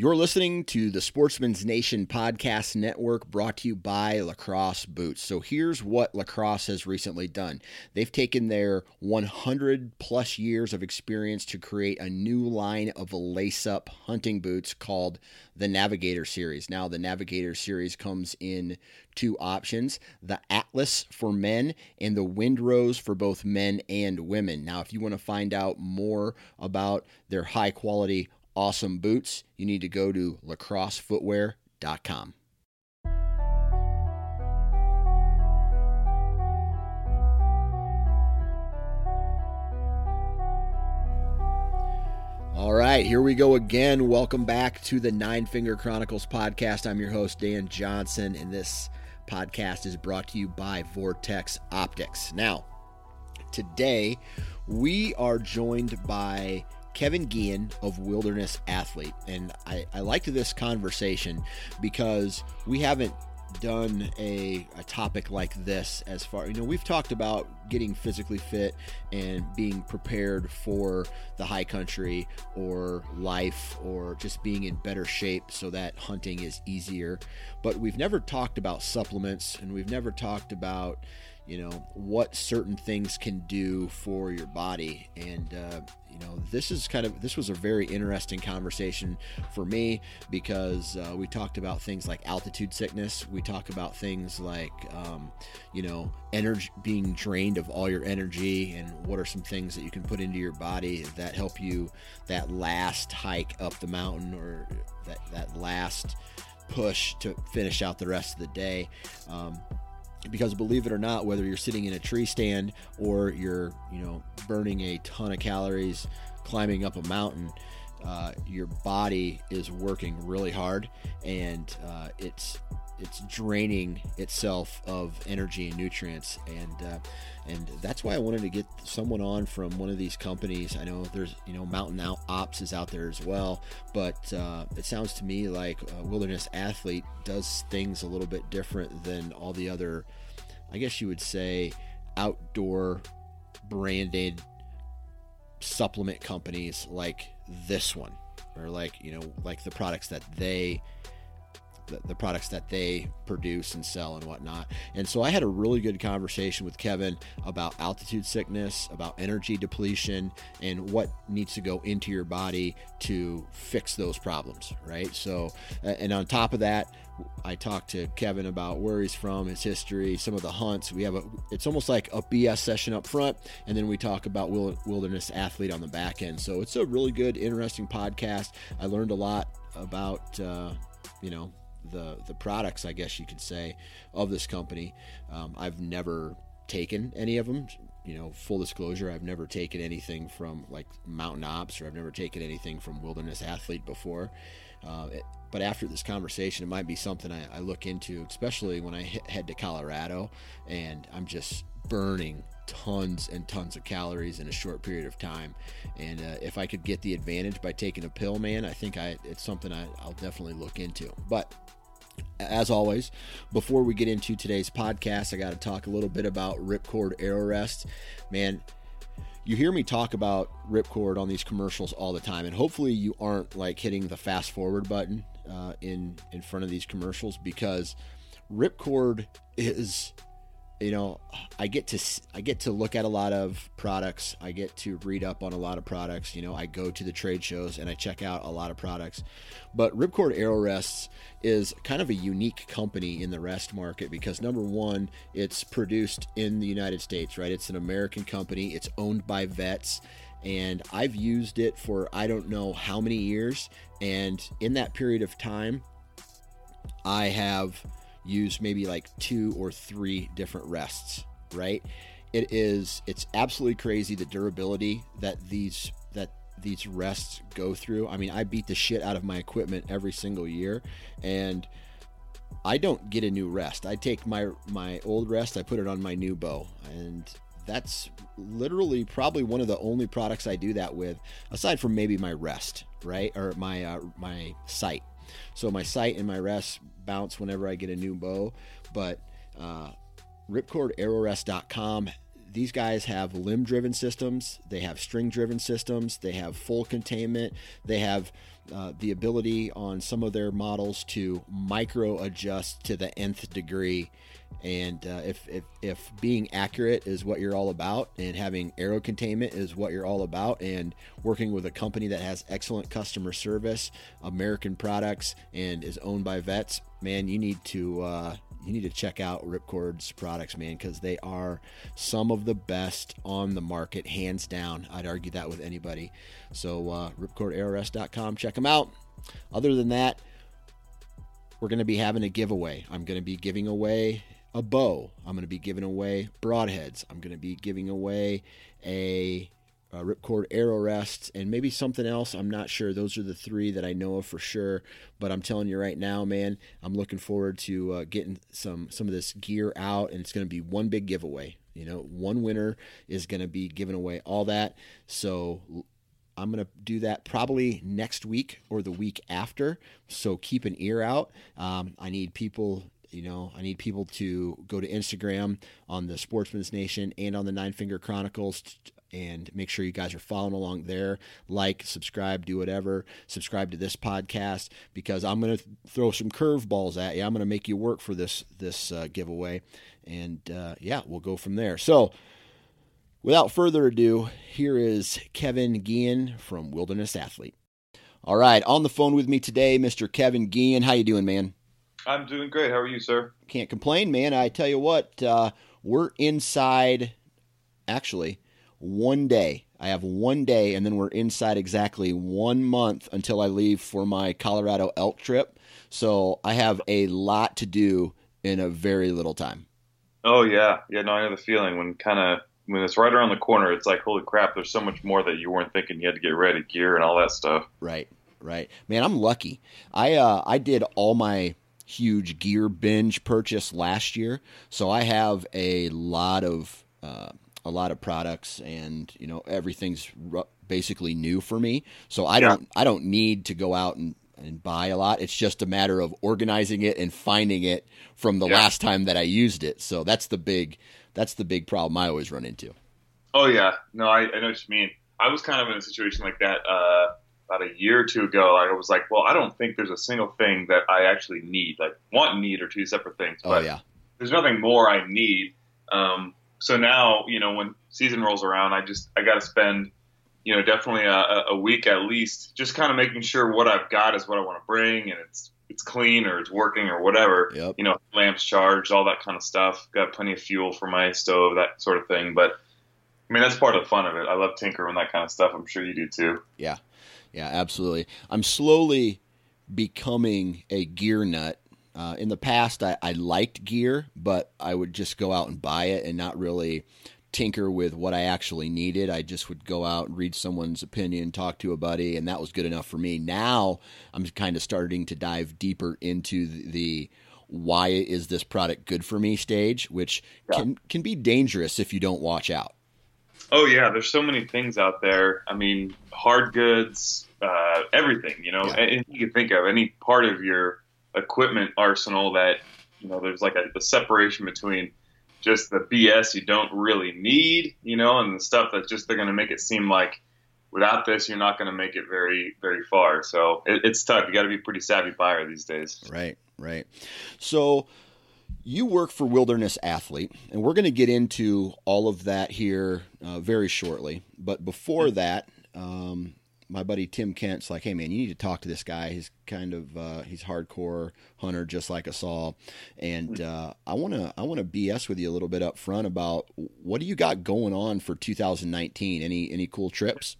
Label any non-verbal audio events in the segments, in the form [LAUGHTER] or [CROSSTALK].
You're listening to the Sportsman's Nation Podcast Network brought to you by Lacrosse Boots. So here's what Lacrosse has recently done they've taken their 100 plus years of experience to create a new line of lace up hunting boots called the Navigator Series. Now, the Navigator Series comes in two options the Atlas for men and the Windrose for both men and women. Now, if you want to find out more about their high quality awesome boots, you need to go to lacrossefootwear.com. All right, here we go again. Welcome back to the Nine Finger Chronicles podcast. I'm your host, Dan Johnson, and this podcast is brought to you by Vortex Optics. Now, today we are joined by Kevin Guillen of Wilderness Athlete. And I, I liked this conversation because we haven't done a, a topic like this as far you know we've talked about getting physically fit and being prepared for the high country or life or just being in better shape so that hunting is easier but we've never talked about supplements and we've never talked about you know what certain things can do for your body and uh, you know this is kind of this was a very interesting conversation for me because uh, we talked about things like altitude sickness. We talk about things like um, you know energy being drained of all your energy and what are some things that you can put into your body that help you that last hike up the mountain or that that last push to finish out the rest of the day. Um, because believe it or not whether you're sitting in a tree stand or you're you know burning a ton of calories climbing up a mountain uh, your body is working really hard and uh, it's it's draining itself of energy and nutrients and uh, and that's why I wanted to get someone on from one of these companies. I know there's you know Mountain Out Ops is out there as well, but uh, it sounds to me like Wilderness Athlete does things a little bit different than all the other, I guess you would say, outdoor branded supplement companies like this one or like you know like the products that they the, the, products that they produce and sell and whatnot. And so I had a really good conversation with Kevin about altitude sickness, about energy depletion, and what needs to go into your body to fix those problems, right? So, and on top of that, I talked to Kevin about where he's from, his history, some of the hunts. We have a, it's almost like a BS session up front, and then we talk about wilderness athlete on the back end. So it's a really good, interesting podcast. I learned a lot about, uh, you know, the the products, I guess you could say, of this company. Um, I've never taken any of them. You know, full disclosure, I've never taken anything from like Mountain Ops or I've never taken anything from Wilderness Athlete before. Uh, it, but after this conversation, it might be something I, I look into, especially when I hit, head to Colorado and I'm just burning tons and tons of calories in a short period of time. And uh, if I could get the advantage by taking a pill, man, I think I it's something I, I'll definitely look into. But as always, before we get into today's podcast, I got to talk a little bit about Ripcord Arrow Rest. Man, you hear me talk about ripcord on these commercials all the time, and hopefully you aren't like hitting the fast forward button uh, in in front of these commercials because ripcord is you know i get to i get to look at a lot of products. I get to read up on a lot of products. You know i go to the trade shows and i check out a lot of products. But ripcord arrow rests is kind of a unique company in the rest market because number one it's produced in the united states right? It's an american company. It's owned by vets. And i've used it for i don't know how many years. And in that period of time i have use maybe like two or three different rests, right? It is it's absolutely crazy the durability that these that these rests go through. I mean, I beat the shit out of my equipment every single year and I don't get a new rest. I take my my old rest, I put it on my new bow and that's literally probably one of the only products I do that with aside from maybe my rest, right? Or my uh, my sight. So my sight and my rest bounce whenever I get a new bow. But uh, ripcordarrowrest.com these guys have limb driven systems, they have string driven systems, they have full containment, they have uh, the ability on some of their models to micro adjust to the nth degree. And uh, if, if, if being accurate is what you're all about, and having arrow containment is what you're all about, and working with a company that has excellent customer service, American products, and is owned by vets, man, you need to uh, you need to check out Ripcord's products, man, because they are some of the best on the market, hands down. I'd argue that with anybody. So, uh, ripcordarrowrest.com, check them out. Other than that, we're going to be having a giveaway. I'm going to be giving away a bow. I'm going to be giving away broadheads. I'm going to be giving away a uh, ripcord arrow rests and maybe something else i'm not sure those are the three that i know of for sure but i'm telling you right now man i'm looking forward to uh, getting some some of this gear out and it's going to be one big giveaway you know one winner is going to be giving away all that so I'm going to do that probably next week or the week after. So keep an ear out. Um, I need people you know i need people to go to instagram on the sportsman's nation and on the nine finger chronicles and make sure you guys are following along there. Like, subscribe, do whatever. Subscribe to this podcast because I'm going to throw some curveballs at you. I'm going to make you work for this this uh, giveaway, and uh, yeah, we'll go from there. So, without further ado, here is Kevin Guillen from Wilderness Athlete. All right, on the phone with me today, Mr. Kevin Guillen. How you doing, man? I'm doing great. How are you, sir? Can't complain, man. I tell you what, uh, we're inside. Actually, one day. I have one day, and then we're inside exactly one month until I leave for my Colorado elk trip. So I have a lot to do in a very little time. Oh yeah, yeah. No, I know the feeling when kind of when it's right around the corner. It's like holy crap. There's so much more that you weren't thinking. You had to get ready, gear, and all that stuff. Right, right. Man, I'm lucky. I uh, I did all my huge gear binge purchase last year, so I have a lot of. Uh, a lot of products and you know everything's basically new for me so i yeah. don't i don't need to go out and, and buy a lot it's just a matter of organizing it and finding it from the yeah. last time that i used it so that's the big that's the big problem i always run into oh yeah no i, I know what you mean i was kind of in a situation like that uh, about a year or two ago i was like well i don't think there's a single thing that i actually need like want and need are two separate things oh, but oh yeah there's nothing more i need um, so now, you know, when season rolls around, I just I got to spend, you know, definitely a, a week at least, just kind of making sure what I've got is what I want to bring, and it's it's clean or it's working or whatever. Yep. You know, lamps charged, all that kind of stuff. Got plenty of fuel for my stove, that sort of thing. But I mean, that's part of the fun of it. I love tinkering that kind of stuff. I'm sure you do too. Yeah, yeah, absolutely. I'm slowly becoming a gear nut uh, in the past, I, I liked gear, but I would just go out and buy it and not really tinker with what I actually needed. I just would go out and read someone's opinion, talk to a buddy, and that was good enough for me. Now I'm kind of starting to dive deeper into the, the why is this product good for me stage, which yeah. can can be dangerous if you don't watch out. Oh yeah, there's so many things out there. I mean, hard goods, uh, everything. You know, yeah. anything you can think of, any part of your equipment arsenal that you know there's like a, a separation between just the BS you don't really need, you know, and the stuff that just they're going to make it seem like without this you're not going to make it very very far. So it, it's tough. You got to be a pretty savvy buyer these days. Right, right. So you work for Wilderness Athlete, and we're going to get into all of that here uh, very shortly. But before that, um, my buddy Tim Kent's like, "Hey man, you need to talk to this guy. He's kind of uh, he's hardcore hunter, just like us all, and hmm. uh, I want to I want to BS with you a little bit up front about what do you got going on for 2019? Any any cool trips?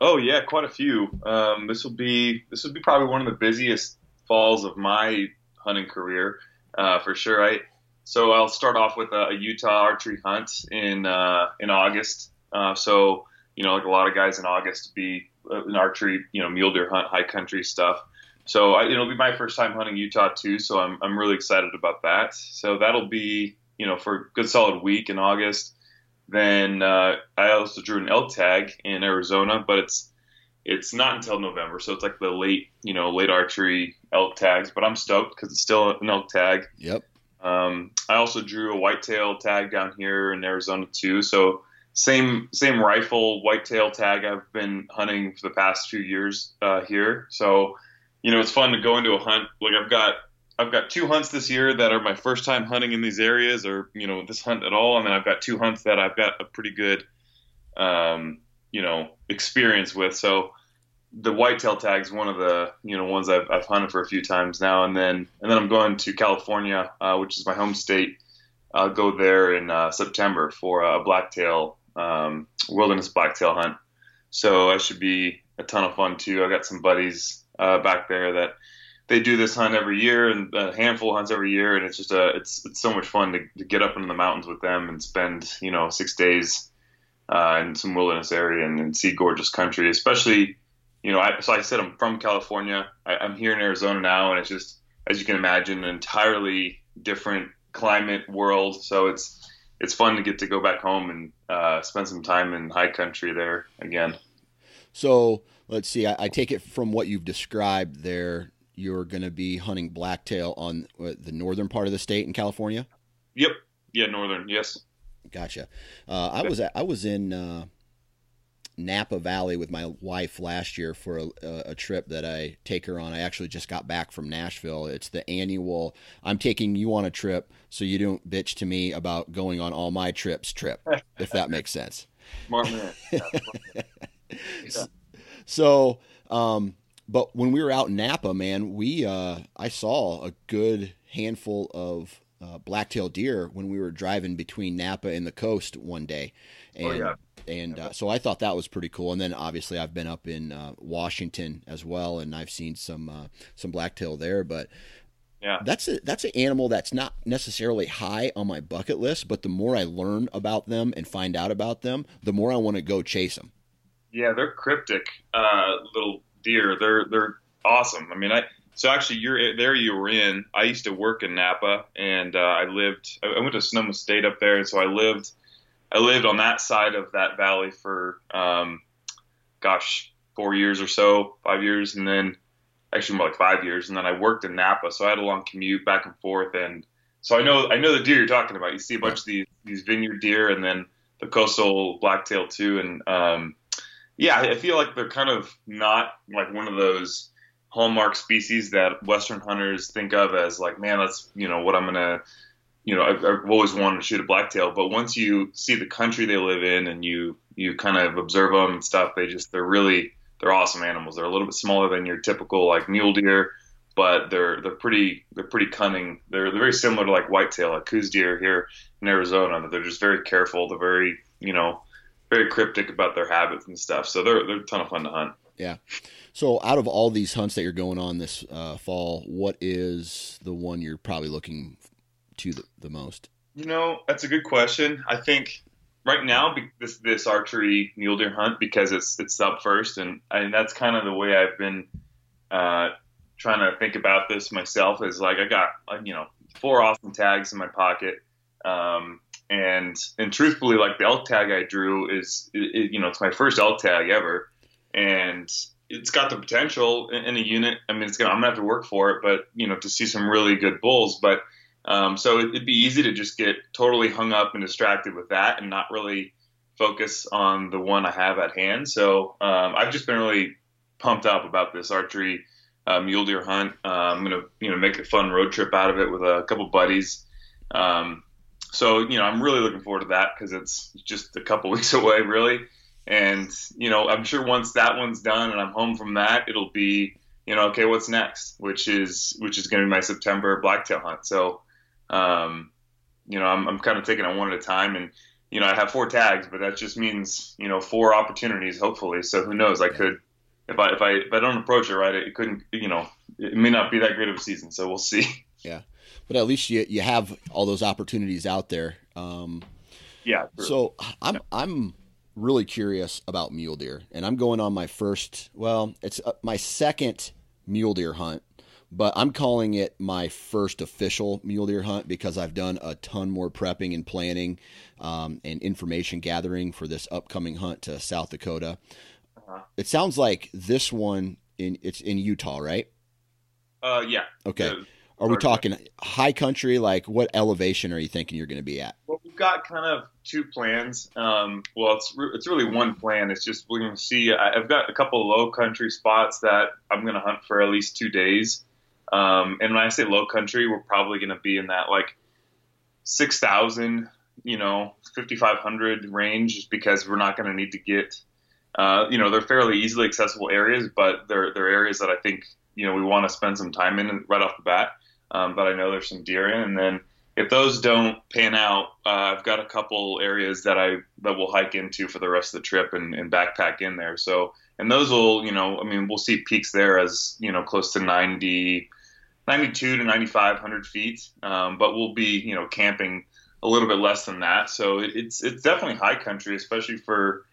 Oh yeah, quite a few. Um, this will be this will be probably one of the busiest falls of my hunting career uh, for sure. I so I'll start off with a, Utah archery hunt in uh, in August. Uh, so you know, like a lot of guys in August to be an archery, you know, mule deer hunt, high country stuff. So I, it'll be my first time hunting Utah too. So I'm I'm really excited about that. So that'll be you know for a good solid week in August. Then uh, I also drew an elk tag in Arizona, but it's it's not until November, so it's like the late you know late archery elk tags. But I'm stoked because it's still an elk tag. Yep. Um, I also drew a whitetail tag down here in Arizona too. So same same rifle whitetail tag I've been hunting for the past few years uh, here. So, you know, it's fun to go into a hunt. Like I've got I've got two hunts this year that are my first time hunting in these areas, or you know, this hunt at all, and then I've got two hunts that I've got a pretty good, um, you know, experience with. So, the whitetail tag is one of the you know ones I've, I've hunted for a few times now, and then and then I'm going to California, uh, which is my home state. I'll go there in uh, September for a blacktail um, wilderness blacktail hunt. So that should be a ton of fun too. I got some buddies uh, back there that they do this hunt every year and a handful of hunts every year, and it's just a it's it's so much fun to, to get up into the mountains with them and spend you know six days uh, in some wilderness area and, and, see gorgeous country. Especially you know, I, so I said I'm from California. I, I'm here in Arizona now, and it's just as you can imagine, an entirely different climate world. So it's it's fun to get to go back home and uh, spend some time in high country there again. So let's see. I, I take it from what you've described there. You're going to be hunting blacktail on the northern part of the state in California. Yep. Yeah, northern. Yes. Gotcha. Uh, I was I was in uh, Napa Valley with my wife last year for a, a, trip that I take her on. I actually just got back from Nashville. It's the annual I'm taking you on a trip so you don't bitch to me about going on all my trips trip, if that [LAUGHS] makes sense. Smart man. [LAUGHS] yeah. So, um, but when we were out in Napa, man, we uh, I saw a good handful of uh, blacktail deer when we were driving between Napa and the coast one day, and oh, yeah and uh, so I thought that was pretty cool. And then obviously I've been up in uh, Washington as well, and I've seen some uh, some blacktail there. But yeah, that's a that's an animal that's not necessarily high on my bucket list. But the more I learn about them and find out about them, the more I want to go chase them. Yeah, they're cryptic uh, little deer. They're they're awesome. I mean, I so actually you're there. You were in. I used to work in Napa, and uh, I lived. I went to Sonoma State up there, and so I lived I lived on that side of that valley for, um, gosh, four years or so, five years, and then actually more like five years, and then I worked in Napa, so I had a long commute back and forth, and so I know I know the deer you're talking about. You see a bunch of these these vineyard deer, and then the coastal blacktail too, and um, yeah, I feel like they're kind of not like one of those hallmark species that Western hunters think of as like, man, that's you know what I'm gonna you know, I've, I've, always wanted to shoot a blacktail, but once you see the country they live in and you you kind of observe them and stuff, they just they're really they're awesome animals. They're a little bit smaller than your typical like mule deer, but they're they're pretty they're pretty cunning. They're they're very similar to like whitetail, like Coues deer here in Arizona. They're just very careful. They're very you know very cryptic about their habits and stuff. So they're they're a ton of fun to hunt. Yeah. So out of all these hunts that you're going on this uh, fall, what is the one you're probably looking to the, the most? You know, that's a good question. I think right now this this archery mule deer hunt because it's it's up first, and and that's kind of the way I've been uh, trying to think about this myself. Is like I got you know four awesome tags in my pocket. Um, and and truthfully, like the elk tag I drew is, it, you know, it's my first elk tag ever, and it's got the potential in, a unit. I mean, it's gonna I'm gonna have to work for it, but you know, to see some really good bulls. But Um, so it, would be easy to just get totally hung up and distracted with that and not really focus on the one I have at hand. So um, I've just been really pumped up about this archery uh, mule deer hunt. Uh, I'm gonna you know make a fun road trip out of it with a couple buddies. Um, so you know I'm really looking forward to that because it's just a couple [LAUGHS] weeks away really. And you know I'm sure once that one's done and I'm home from that, it'll be you know okay what's next, which is which is going to be my September blacktail hunt. So um, you know I'm, I'm kind of taking it one at a time and you know I have four tags, but that just means you know four opportunities hopefully. So who knows? I could if I if I if I don't approach it right, it couldn't you know it may not be that great of a season. So we'll see. [LAUGHS] Yeah, but at least you you have all those opportunities out there. Um, yeah. True. So I'm I'm really curious about mule deer, and I'm going on my first. Well, it's uh, my second mule deer hunt, but I'm calling it my first official mule deer hunt because I've done a ton more prepping and planning um, and information gathering for this upcoming hunt to South Dakota. Uh-huh. It sounds like this one in it's in Utah, right? Uh, yeah. Okay. Are we talking high country? Like, what elevation are you thinking you're going to be at? Well, we've got kind of two plans. Um, well, it's re- it's really one plan. It's just we're going to see. I've got a couple low country spots that I'm going to hunt for at least two days. Um, and when I say low country, we're probably going to be in that like six thousand, you know, fifty five hundred range, just because we're not going to need to get uh, you know, they're fairly easily accessible areas, but they're they're areas that I think you know we want to spend some time in right off the bat. Um, but I know there's some deer in, and then if those don't pan out, uh, I've got a couple areas that I that we'll hike into for the rest of the trip and, and backpack in there. So and those will, you know, I mean, we'll see peaks there as you know close to 90, 92 to 9,500 feet, um, but we'll be you know camping a little bit less than that. So it, it's it's definitely high country, especially for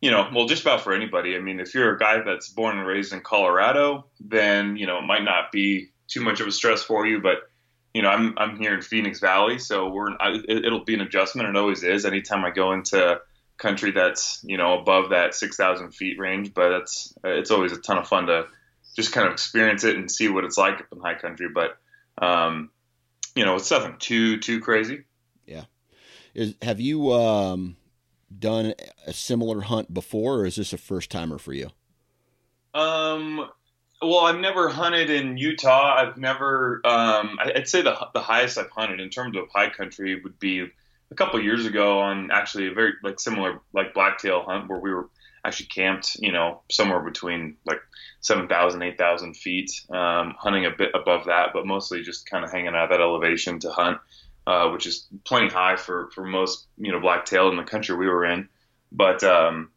you know, well, just about for anybody. I mean, if you're a guy that's born and raised in Colorado, then you know it might not be too much of a stress for you. But you know, I'm I'm here in Phoenix Valley, so we're I, it'll be an adjustment. It always is. Anytime I go into country that's you know above that 6,000 feet range, but it's it's always a ton of fun to just kind of experience it and see what it's like up in high country. But um, you know, it's nothing too too crazy. Yeah. Is have you um done a similar hunt before, or is this a first timer for you? Um, well, I've never hunted in Utah. I've never. Um, I'd say the the highest I've hunted in terms of high country would be a couple years ago on actually a very like similar like blacktail hunt where we were actually camped, you know, somewhere between like 7,000, 8,000 feet, um, hunting a bit above that, but mostly just kind of hanging out that elevation to hunt uh, which is plenty high for, for most you know blacktail in the country we were in. But um,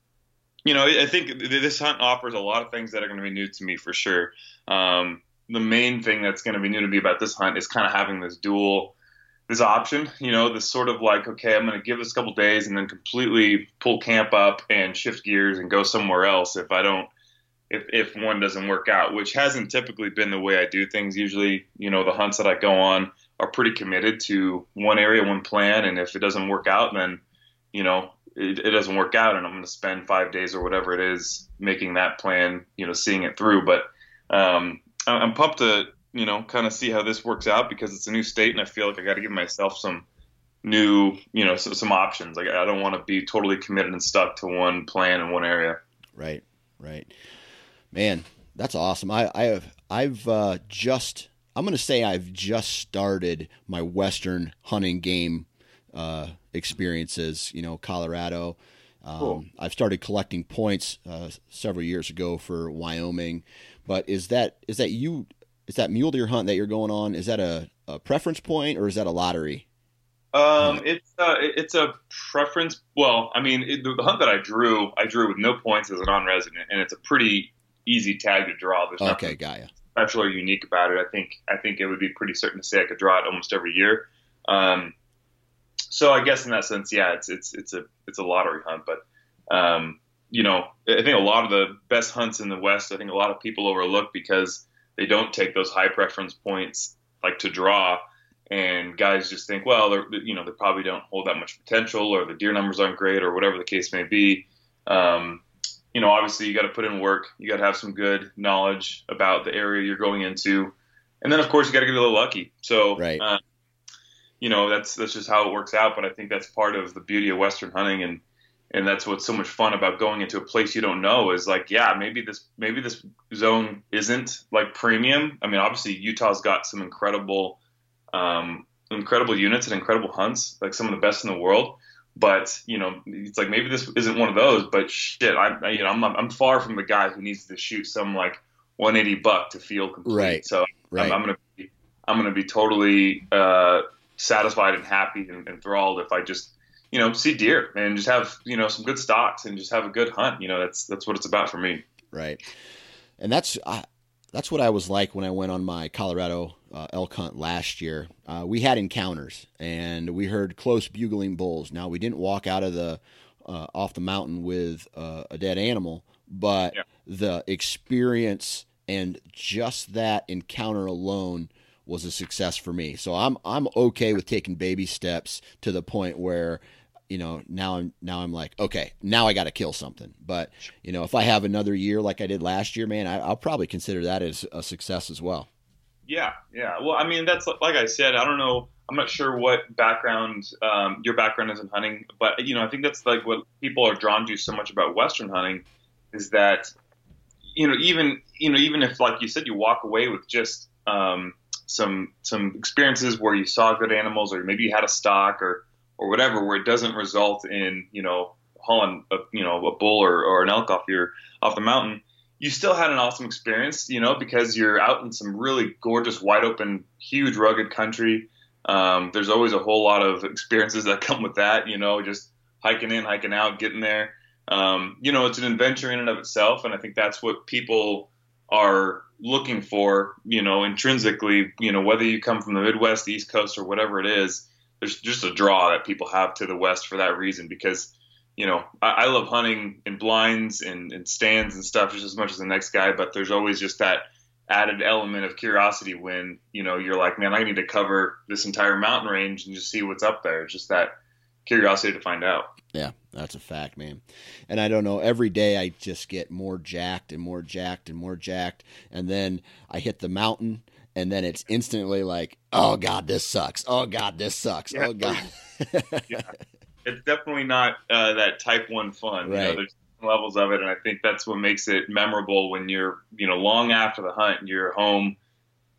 you know, I think this hunt offers a lot of things that are going to be new to me for sure. Um, the main thing that's going to be new to me about this hunt is kind of having this dual this option, you know, this sort of like, okay, I'm going to give this a couple days and then completely pull camp up and shift gears and go somewhere else if I don't, if, if one doesn't work out, which hasn't typically been the way I do things. Usually, you know, the hunts that I go on, are pretty committed to one area, one plan, and if it doesn't work out, then you know it, it doesn't work out, and I'm going to spend five days or whatever it is making that plan, you know, seeing it through. But um, I'm pumped to you know kind of see how this works out because it's a new state, and I feel like I got to give myself some new you know some options. Like I don't want to be totally committed and stuck to one plan in one area. Right, right, man. That's awesome. I, I have I've uh, just I'm going to say I've just started my Western hunting game uh, experiences. You know, Colorado. Um, cool. I've started collecting points uh, several years ago for Wyoming, but is that is that you? Is that mule deer hunt that you're going on? Is that a, a preference point or is that a lottery? Um, it's a, uh, it's a preference. Well, I mean, it, the, the, hunt that I drew, I drew with no points as a non-resident, and it's a pretty easy tag to draw. There's okay, got you special or unique about it. I think I think it would be pretty certain to say I could draw it almost every year. Um, so I guess in that sense, yeah, it's it's it's a it's a lottery hunt. But um, you know, I think a lot of the best hunts in the West, I think a lot of people overlook because they don't take those high preference points like to draw. And guys just think, well, they're, you know, they probably don't hold that much potential, or the deer numbers aren't great, or whatever the case may be. Um, you know, obviously you got to put in work. You got to have some good knowledge about the area you're going into, and then of course you got to get a little lucky. So, right. Uh, you know that's that's just how it works out. But I think that's part of the beauty of Western hunting, and and that's what's so much fun about going into a place you don't know. Is like, yeah, maybe this maybe this zone isn't like premium. I mean, obviously Utah's got some incredible, um, incredible units and incredible hunts, like some of the best in the world. But you know, it's like maybe this isn't one of those. But shit, I you know I'm I'm far from the guy who needs to shoot some like 180 buck to feel complete. Right. So right. I'm, I'm gonna be I'm gonna be totally uh, satisfied and happy and enthralled if I just you know see deer and just have you know some good stocks and just have a good hunt. You know that's that's what it's about for me. Right. And that's uh, that's what I was like when I went on my Colorado uh, elk hunt last year. Uh, we had encounters and we heard close bugling bulls. Now we didn't walk out of the uh, off the mountain with uh, a dead animal, but Yeah. the experience and just that encounter alone was a success for me. So I'm I'm okay with taking baby steps to the point where you know now I'm now I'm like okay now I got to kill something. But you know if I have another year like I did last year, man, I, I'll probably consider that as a success as well. Yeah, yeah. Well, I mean, that's like I said. I don't know. I'm not sure what background um, your background is in hunting, but you know, I think that's like what people are drawn to so much about Western hunting is that you know, even you know, even if like you said, you walk away with just um, some some experiences where you saw good animals, or maybe you had a stock, or or whatever, where it doesn't result in you know hauling a, you know a bull or, or an elk off your off the mountain you still had an awesome experience, you know, because you're out in some really gorgeous, wide open, huge, rugged country. Um, there's always a whole lot of experiences that [LAUGHS] come with that, you know, just hiking in, hiking out, getting there. Um, you know, it's an adventure in and of itself, and I think that's what people are looking for, you know, intrinsically. You know, whether you come from the Midwest, East Coast, or whatever it is, there's just a draw that people have to the West for that reason because you know, I, I love hunting in blinds and, and stands and stuff just as much as the next guy, but there's always just that added element of curiosity when, you know, you're like, man, I need to cover this entire mountain range and just see what's up there. It's just that curiosity to find out. Yeah, that's a fact, man. And I don't know, every day I just get more jacked and more jacked and more jacked. And then I hit the mountain and then it's instantly like, oh God, this sucks. Oh God, this sucks. Yeah. Oh God. [LAUGHS] yeah. It's definitely not uh, that type one fun. You know, there's levels of it, and I think that's what makes it memorable when you're, you know, long after the hunt, and you're home,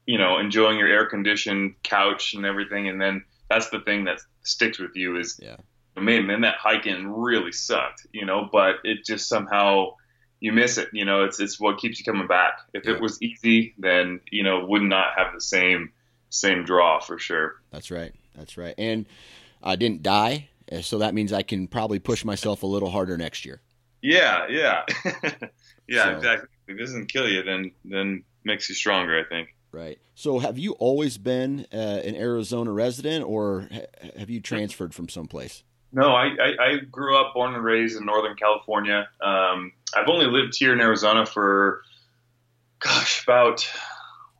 you know, enjoying your air conditioned couch and everything, and then that's the thing that sticks with you is, Yeah. man, man, that hiking really sucked, you know, but it just somehow you miss it, you know, it's it's what keeps you coming back. If Yeah. it was easy, then you know, would not have the same same draw for sure. That's right. That's right. And I didn't die. uh, So that means I can probably push myself a little harder next year. Yeah, yeah, [LAUGHS] yeah, So- exactly. If it doesn't kill you, then then makes you stronger. I think. Right. So have you always been uh, an Arizona resident or ha- have you transferred from someplace? No, I, I, I grew up, born and raised in Northern California. Um, I've only lived here in Arizona for, gosh, about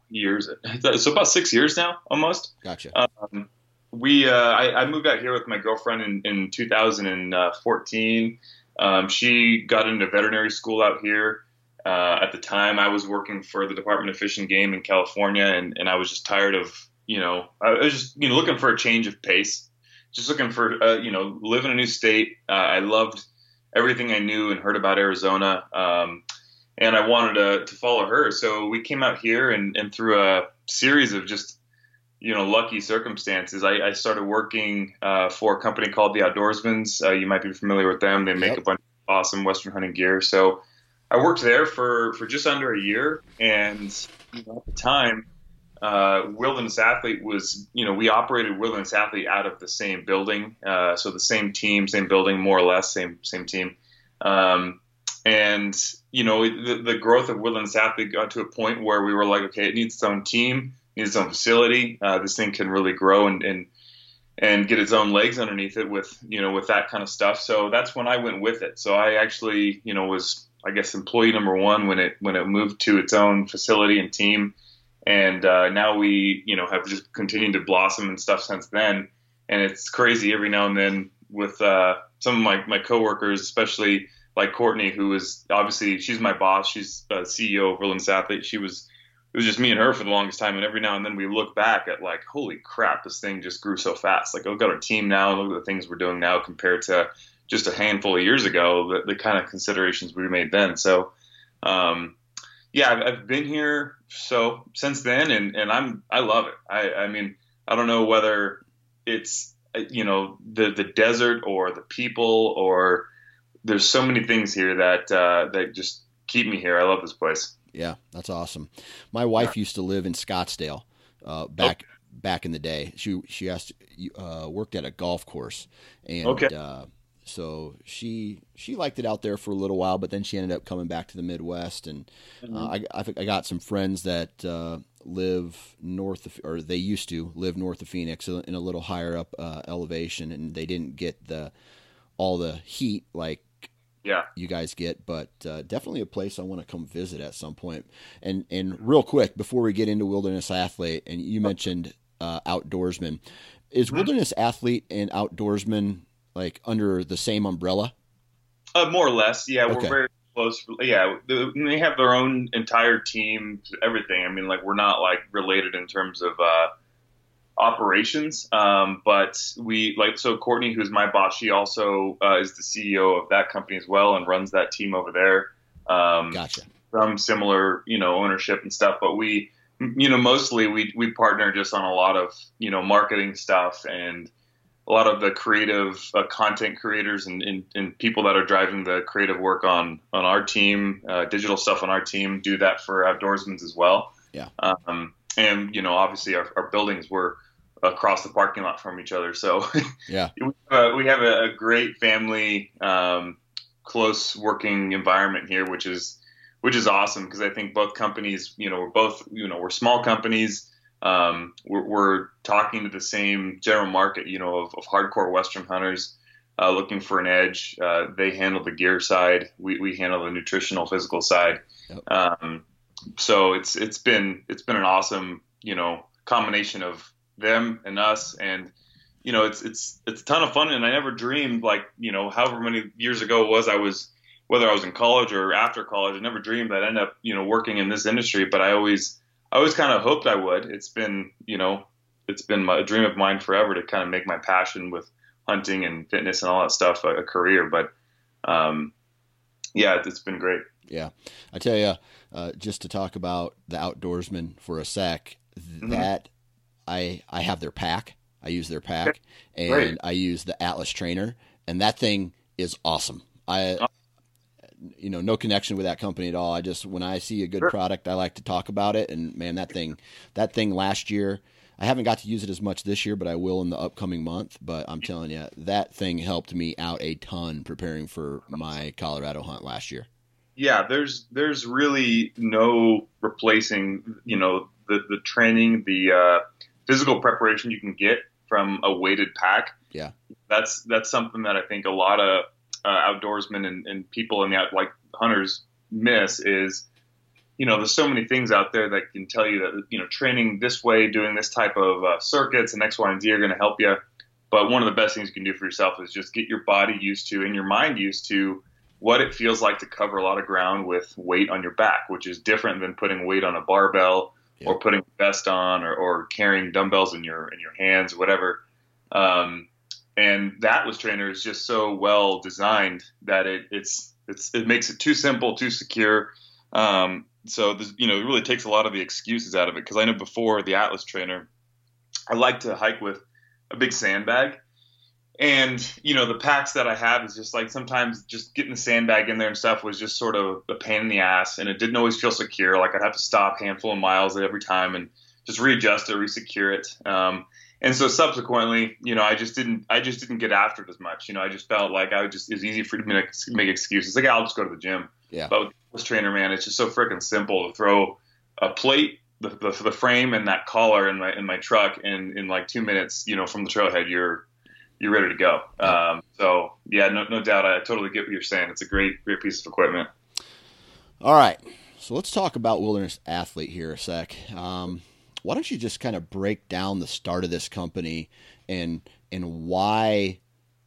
years. So about six years now, almost. Gotcha. Um, we uh, I, I moved out here with my girlfriend in, in 2014. Um, she got into veterinary school out here. Uh, at the time, I was working for the Department of Fish and Game in California, and, and I was just tired of you know I was just you know looking for a change of pace, just looking for uh, you know live in a new state. Uh, I loved everything I knew and heard about Arizona. Um, and I wanted to, to follow her. So we came out here and, and through a series of just, you know, lucky circumstances, I, I started working uh, for a company called the Outdoorsmans. Uh, you might be familiar with them. They make Yep. a bunch of awesome Western hunting gear. So I worked there for, for just under a year. And you know, at the time, uh, Wilderness Athlete was, you know, we operated Wilderness Athlete out of the same building. Uh, so the same team, same building, more or less, same, same team. Um, and you know the, the growth of Wilderness Athlete got to a point where we were like, okay, it needs its own team, needs its own facility. Uh, this thing can really grow and, and and get its own legs underneath it with you know with that kind of stuff. So that's when I went with it. So I actually you know was I guess employee number one when it when it moved to its own facility and team, and uh, now we you know have just continued to blossom and stuff since then. And it's crazy every now and then with uh, some of my my coworkers, especially like Courtney, who was obviously she's my boss. She's uh, CEO of Wilderness Athlete. She was it was just me and her for the longest time. And every now and then we look back at like, holy crap, this thing just grew so fast. Like look at our team now, look at the things we're doing now compared to just a handful of years ago. The, the kind of considerations we made then. So, um, yeah, I've, I've, been here so since then, and, and I'm I love it. I, I mean, I don't know whether it's you know the the desert or the people or there's so many things here that uh, that just keep me here. I love this place. Yeah, that's awesome. My wife used to live in Scottsdale uh, back okay. back in the day. She she asked, uh, worked at a golf course, and okay. Uh, so she she liked it out there for a little while. But then she ended up coming back to the Midwest, and uh, mm-hmm. I, I, I got some friends that uh, live north of, or they used to live north of Phoenix in a little higher up uh, elevation, and they didn't get the all the heat like yeah you guys get but uh, definitely a place i want to come visit at some point. point and and real quick before we get into wilderness athlete and you mentioned uh, outdoorsman is mm-hmm. wilderness athlete and outdoorsman like under the same umbrella uh, more or less yeah okay. we're very close yeah they have their own entire team everything i mean like we're not like related in terms of uh operations. Um, but we like so Courtney, who's my boss, she also uh, is the CEO of that company as well and runs that team over there. Um, gotcha. Some similar, you know, ownership and stuff, but we, you know, mostly we we partner just on a lot of you know marketing stuff and a lot of the creative uh, content creators and, and, and, people that are driving the creative work on on our team, uh, digital stuff on our team, do that for outdoorsmen as well. Yeah. Um, and you know, obviously, our, our buildings were across the parking lot from each other. So [LAUGHS] yeah, we, uh, we have a, a great family, um, close working environment here, which is which is awesome because I think both companies, you know, we're both you know we're small companies. Um, we're, we're, talking to the same general market, you know, of, of hardcore Western hunters uh, looking for an edge. Uh, they handle the gear side. We, we handle the nutritional, physical side. Yep. Um, so it's it's been it's been an awesome you know combination of them and us and you know it's it's it's a ton of fun and I never dreamed like you know however many years ago it was I was whether I was in college or after college I never dreamed that I'd end up you know working in this industry but I always I always kind of hoped I would it's been you know it's been my, a dream of mine forever to kind of make my passion with hunting and fitness and all that stuff a, a career but um, yeah it's been great yeah I tell you uh, just to talk about the outdoorsman for a sec mm-hmm. that I I have their pack. I use their pack, and Great. I use the Atlas trainer, and that thing is awesome. I. you know, no connection with that company at all. I just when I see a good sure. product, I like to talk about it. And man, that thing, that thing last year, I haven't got to use it as much this year, but I will in the upcoming month. But I'm telling you, that thing helped me out a ton preparing for my Colorado hunt last year. Yeah, there's there's really no replacing, you know, the the training, the uh, physical preparation you can get from a weighted pack. Yeah, that's that's something that I think a lot of uh, outdoorsmen and, and people in the like hunters miss is you know, there's so many things out there that can tell you that, you know, training this way, doing this type of uh, circuits and X, Y, and Z are going to help you. But one of the best things you can do for yourself is just get your body used to and your mind used to what it feels like to cover a lot of ground with weight on your back, which is different than putting weight on a barbell yeah. or putting a vest on or, or carrying dumbbells in your in your hands, whatever. Um, and that Atlas trainer is just so well designed that it it's it's it makes it too simple, too secure. Um, so this, you know, it really takes a lot of the excuses out of it. Because I know before the Atlas trainer, I like to hike with a big sandbag, and you know the packs that I have is just like sometimes just getting the sandbag in there and stuff was just sort of a pain in the ass, and it didn't always feel secure. Like I'd have to stop handful of miles at every time and just readjust it, resecure it. Um, and so subsequently, you know, I just didn't, I just didn't get after it as much. You know, I just felt like I would just, it was easy for me to make excuses. Like, I'll just go to the gym. Yeah. But with this trainer, man, it's just so freaking simple to throw a plate, the, the, the frame and that collar in my, in my truck. And in like two minutes, you know, from the trailhead, you're, you're ready to go. Um, so yeah, no, no doubt. I totally get what you're saying. It's a great, great piece of equipment. All right. So let's talk about Wilderness Athlete here a sec. Um, why don't you just kind of break down the start of this company and and why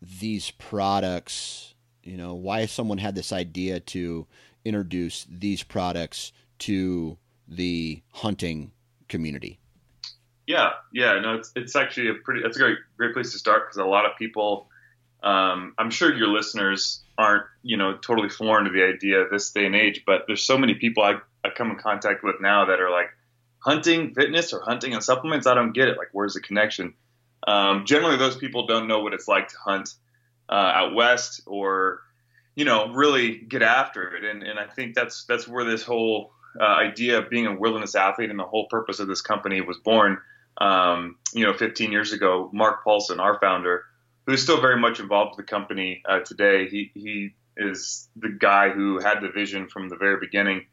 these products, you know, why someone had this idea to introduce these products to the hunting community? Yeah, yeah, no, it's it's actually a pretty that's a great great place to start because a lot of people, um, I'm sure your listeners aren't you know totally foreign to the idea this day and age, but there's so many people I, I come in contact with now that are like hunting fitness or hunting and supplements. I don't get it. Like, where's the connection? Um, generally, those people don't know what it's like to hunt uh, out west or you know really get after it, and and I think that's that's where this whole uh, idea of being a wilderness athlete and the whole purpose of this company was born um, you know, 15 years ago, Mark Paulson, our founder, who's still very much involved with the company uh, today, he, he is the guy who had the vision from the very beginning.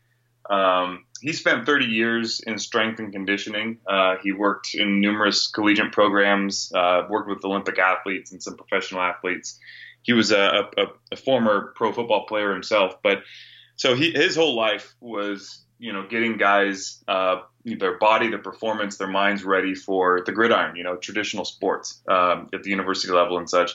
Um, he spent 30 years in strength and conditioning. Uh, he worked in numerous collegiate programs, uh, worked with Olympic athletes and some professional athletes. He was a, a, a former pro football player himself, but so he, his whole life was you know, getting guys uh, their body, their performance, their minds ready for the gridiron, you know, traditional sports um, at the university level and such.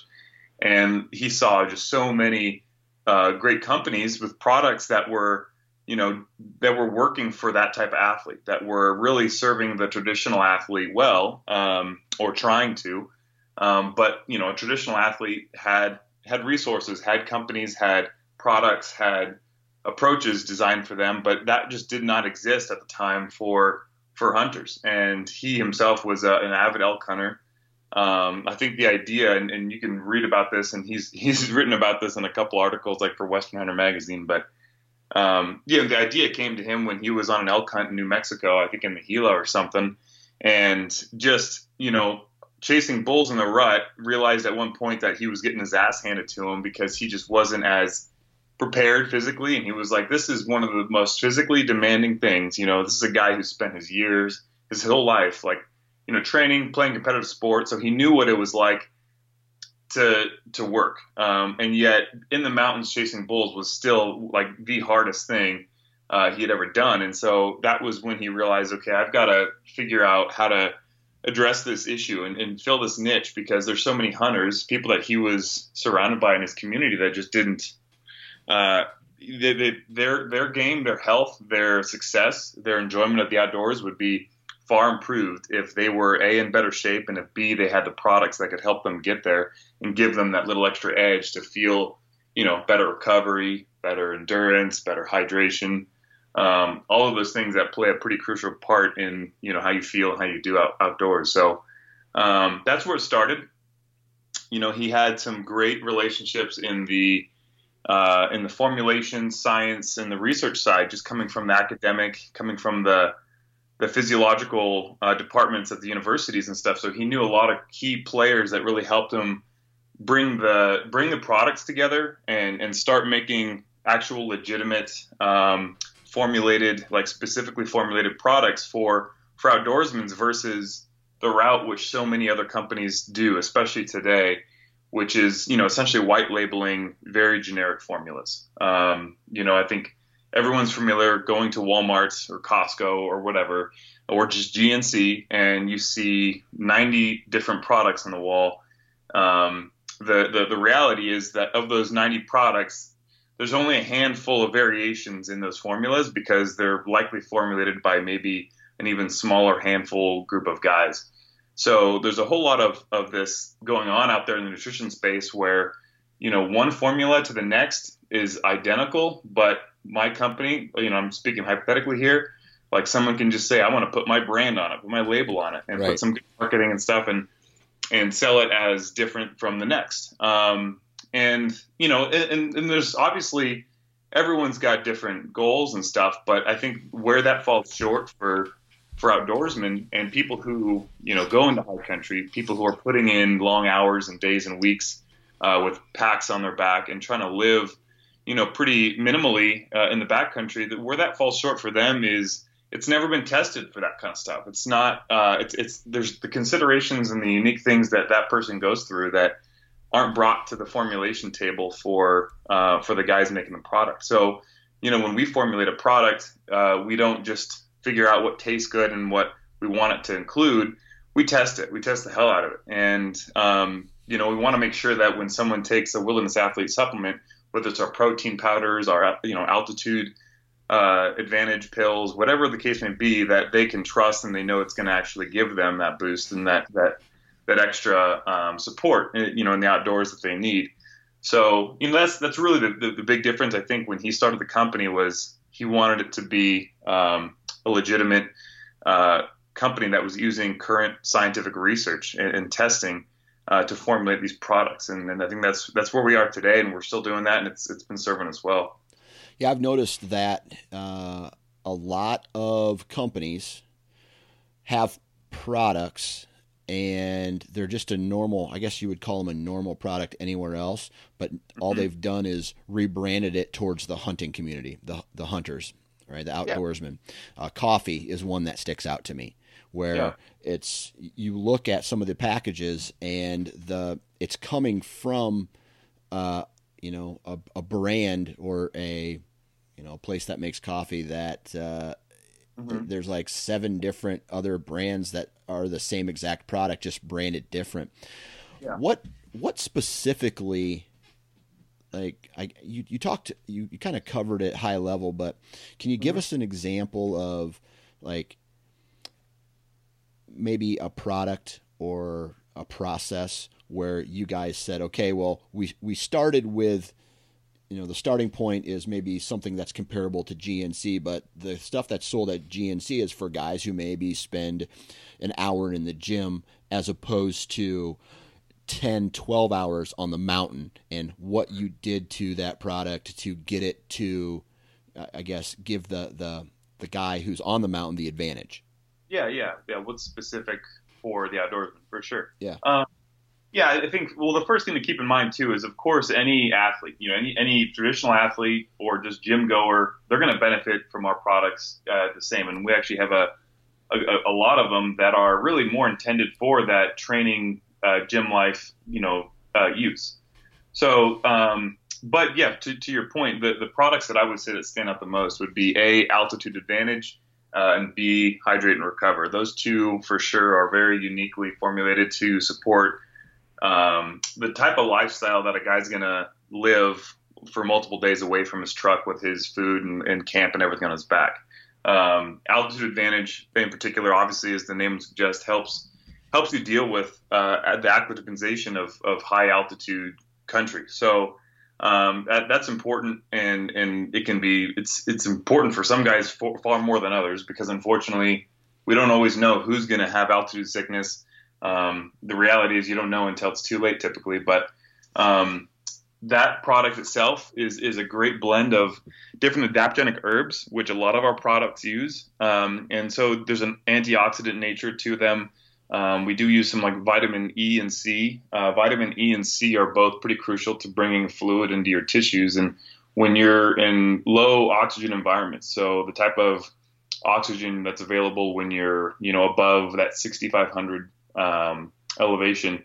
And he saw just so many uh, great companies with products that were, you know, that were working for that type of athlete, that were really serving the traditional athlete well, um, or trying to. Um, but you know, a traditional athlete had had resources, had companies, had products, had approaches designed for them, but that just did not exist at the time for for hunters. And he himself was a, an avid elk hunter. Um, I think the idea, and, and, you can read about this, and he's [LAUGHS] he's written about this in a couple articles, like for Western Hunter magazine. But um, yeah, the idea came to him when he was on an elk hunt in New Mexico, I think in the Gila or something, and just you know chasing bulls in the rut, realized at one point that he was getting his ass handed to him because he just wasn't as prepared physically, and he was like, "This is one of the most physically demanding things." You know, this is a guy who spent his years, his whole life, like you know, training, playing competitive sports, so he knew what it was like to to work. Um, and yet, in the mountains, chasing bulls was still like the hardest thing uh, he had ever done. And so that was when he realized, okay, I've got to figure out how to address this issue and, and, fill this niche because there's so many hunters, people that he was surrounded by in his community that just didn't uh, they, they, their their game, their health, their success, their enjoyment of the outdoors would be far improved if they were a in better shape and if b they had the products that could help them get there and give them that little extra edge to feel you know better recovery, better endurance, better hydration. Um, all of those things that play a pretty crucial part in you know how you feel and how you do out, outdoors. So um, that's where it started. You know, he had some great relationships in the uh, in the formulation science and the research side, just coming from the academic, coming from the the physiological uh, departments at the universities and stuff. So he knew a lot of key players that really helped him bring the bring the products together and and start making actual legitimate um, formulated like specifically formulated products for for outdoorsmen versus the route which so many other companies do, especially today which is you know essentially white labeling very generic formulas. Um, you know, I think everyone's familiar going to Walmart or Costco or whatever, or just GNC, and you see 90 different products on the wall. Um, the, the the reality is that of those 90 products, there's only a handful of variations in those formulas because they're likely formulated by maybe an even smaller handful group of guys. So there's a whole lot of, of this going on out there in the nutrition space where, you know, one formula to the next is identical, but my company, you know, I'm speaking hypothetically here, like someone can just say, I want to put my brand on it, put my label on it, and right. put some good marketing and stuff and and sell it as different from the next. Um, and you know, and, and there's obviously everyone's got different goals and stuff, but I think where that falls short for for outdoorsmen and people who you know go into high country, people who are putting in long hours and days and weeks uh, with packs on their back and trying to live, you know, pretty minimally uh, in the backcountry. That where that falls short for them is it's never been tested for that kind of stuff. It's not. Uh, it's it's there's the considerations and the unique things that that person goes through that aren't brought to the formulation table for uh, for the guys making the product. So you know when we formulate a product, uh, we don't just figure out what tastes good and what we want it to include, we test it. We test the hell out of it. And, um, you know, we want to make sure that when someone takes a wilderness athlete supplement, whether it's our protein powders, our, you know, altitude uh, advantage pills, whatever the case may be, that they can trust and they know it's going to actually give them that boost and that that that extra um, support, eh, you know, in the outdoors that they need. So you know that's that's really the, the, the, big difference. I think when he started the company was he wanted it to be um, a legitimate uh, company that was using current scientific research and, and testing uh, to formulate these products, and, and I think that's that's where we are today, and we're still doing that, and it's it's been serving us well. Yeah, I've noticed that uh, a lot of companies have products and they're just a normal i guess you would call them a normal product anywhere else but all mm-hmm. they've done is rebranded it towards the hunting community the, the hunters right the outdoorsmen yeah. uh, coffee is one that sticks out to me where yeah. it's you look at some of the packages and the it's coming from uh, you know a, a brand or a you know a place that makes coffee that uh, mm-hmm. there's like seven different other brands that are the same exact product just branded different yeah. what what specifically like I you you talked you, you kind of covered it high level but can you give mm-hmm. us an example of like maybe a product or a process where you guys said okay well we we started with you know the starting point is maybe something that's comparable to GNC, but the stuff that's sold at GNC is for guys who maybe spend an hour in the gym as opposed to 10, 12 hours on the mountain, and what you did to that product to get it to, I guess, give the the the guy who's on the mountain the advantage. Yeah, yeah, yeah. What's specific for the outdoorsman for sure. Yeah. Um, yeah, I think well the first thing to keep in mind too is of course any athlete, you know, any any traditional athlete or just gym goer, they're going to benefit from our products uh, the same. And we actually have a, a, a lot of them that are really more intended for that training uh, gym life, you know, uh, use. So, um, but yeah, to, to your point, the, the products that I would say that stand out the most would be a altitude advantage. Uh, and B, hydrate and recover. Those two, for sure, are very uniquely formulated to support um, the type of lifestyle that a guy's going to live for multiple days away from his truck with his food and, and camp and everything on his back. Um, altitude advantage, in particular, obviously, as the name suggests, helps helps you deal with uh, the acclimatization of, of high altitude country. So um, that, that's important, and and it can be it's it's important for some guys for, far more than others because unfortunately we don't always know who's going to have altitude sickness um, the reality is you don't know until it's too late typically, but um, that product itself is is a great blend of different adaptogenic herbs, which a lot of our products use, um, and so there's an antioxidant nature to them. Um, we do use some like vitamin E and C. Uh, vitamin E and C are both pretty crucial to bringing fluid into your tissues, and when you're in low oxygen environments, so the type of oxygen that's available when you're you know above that 6,500 um, elevation,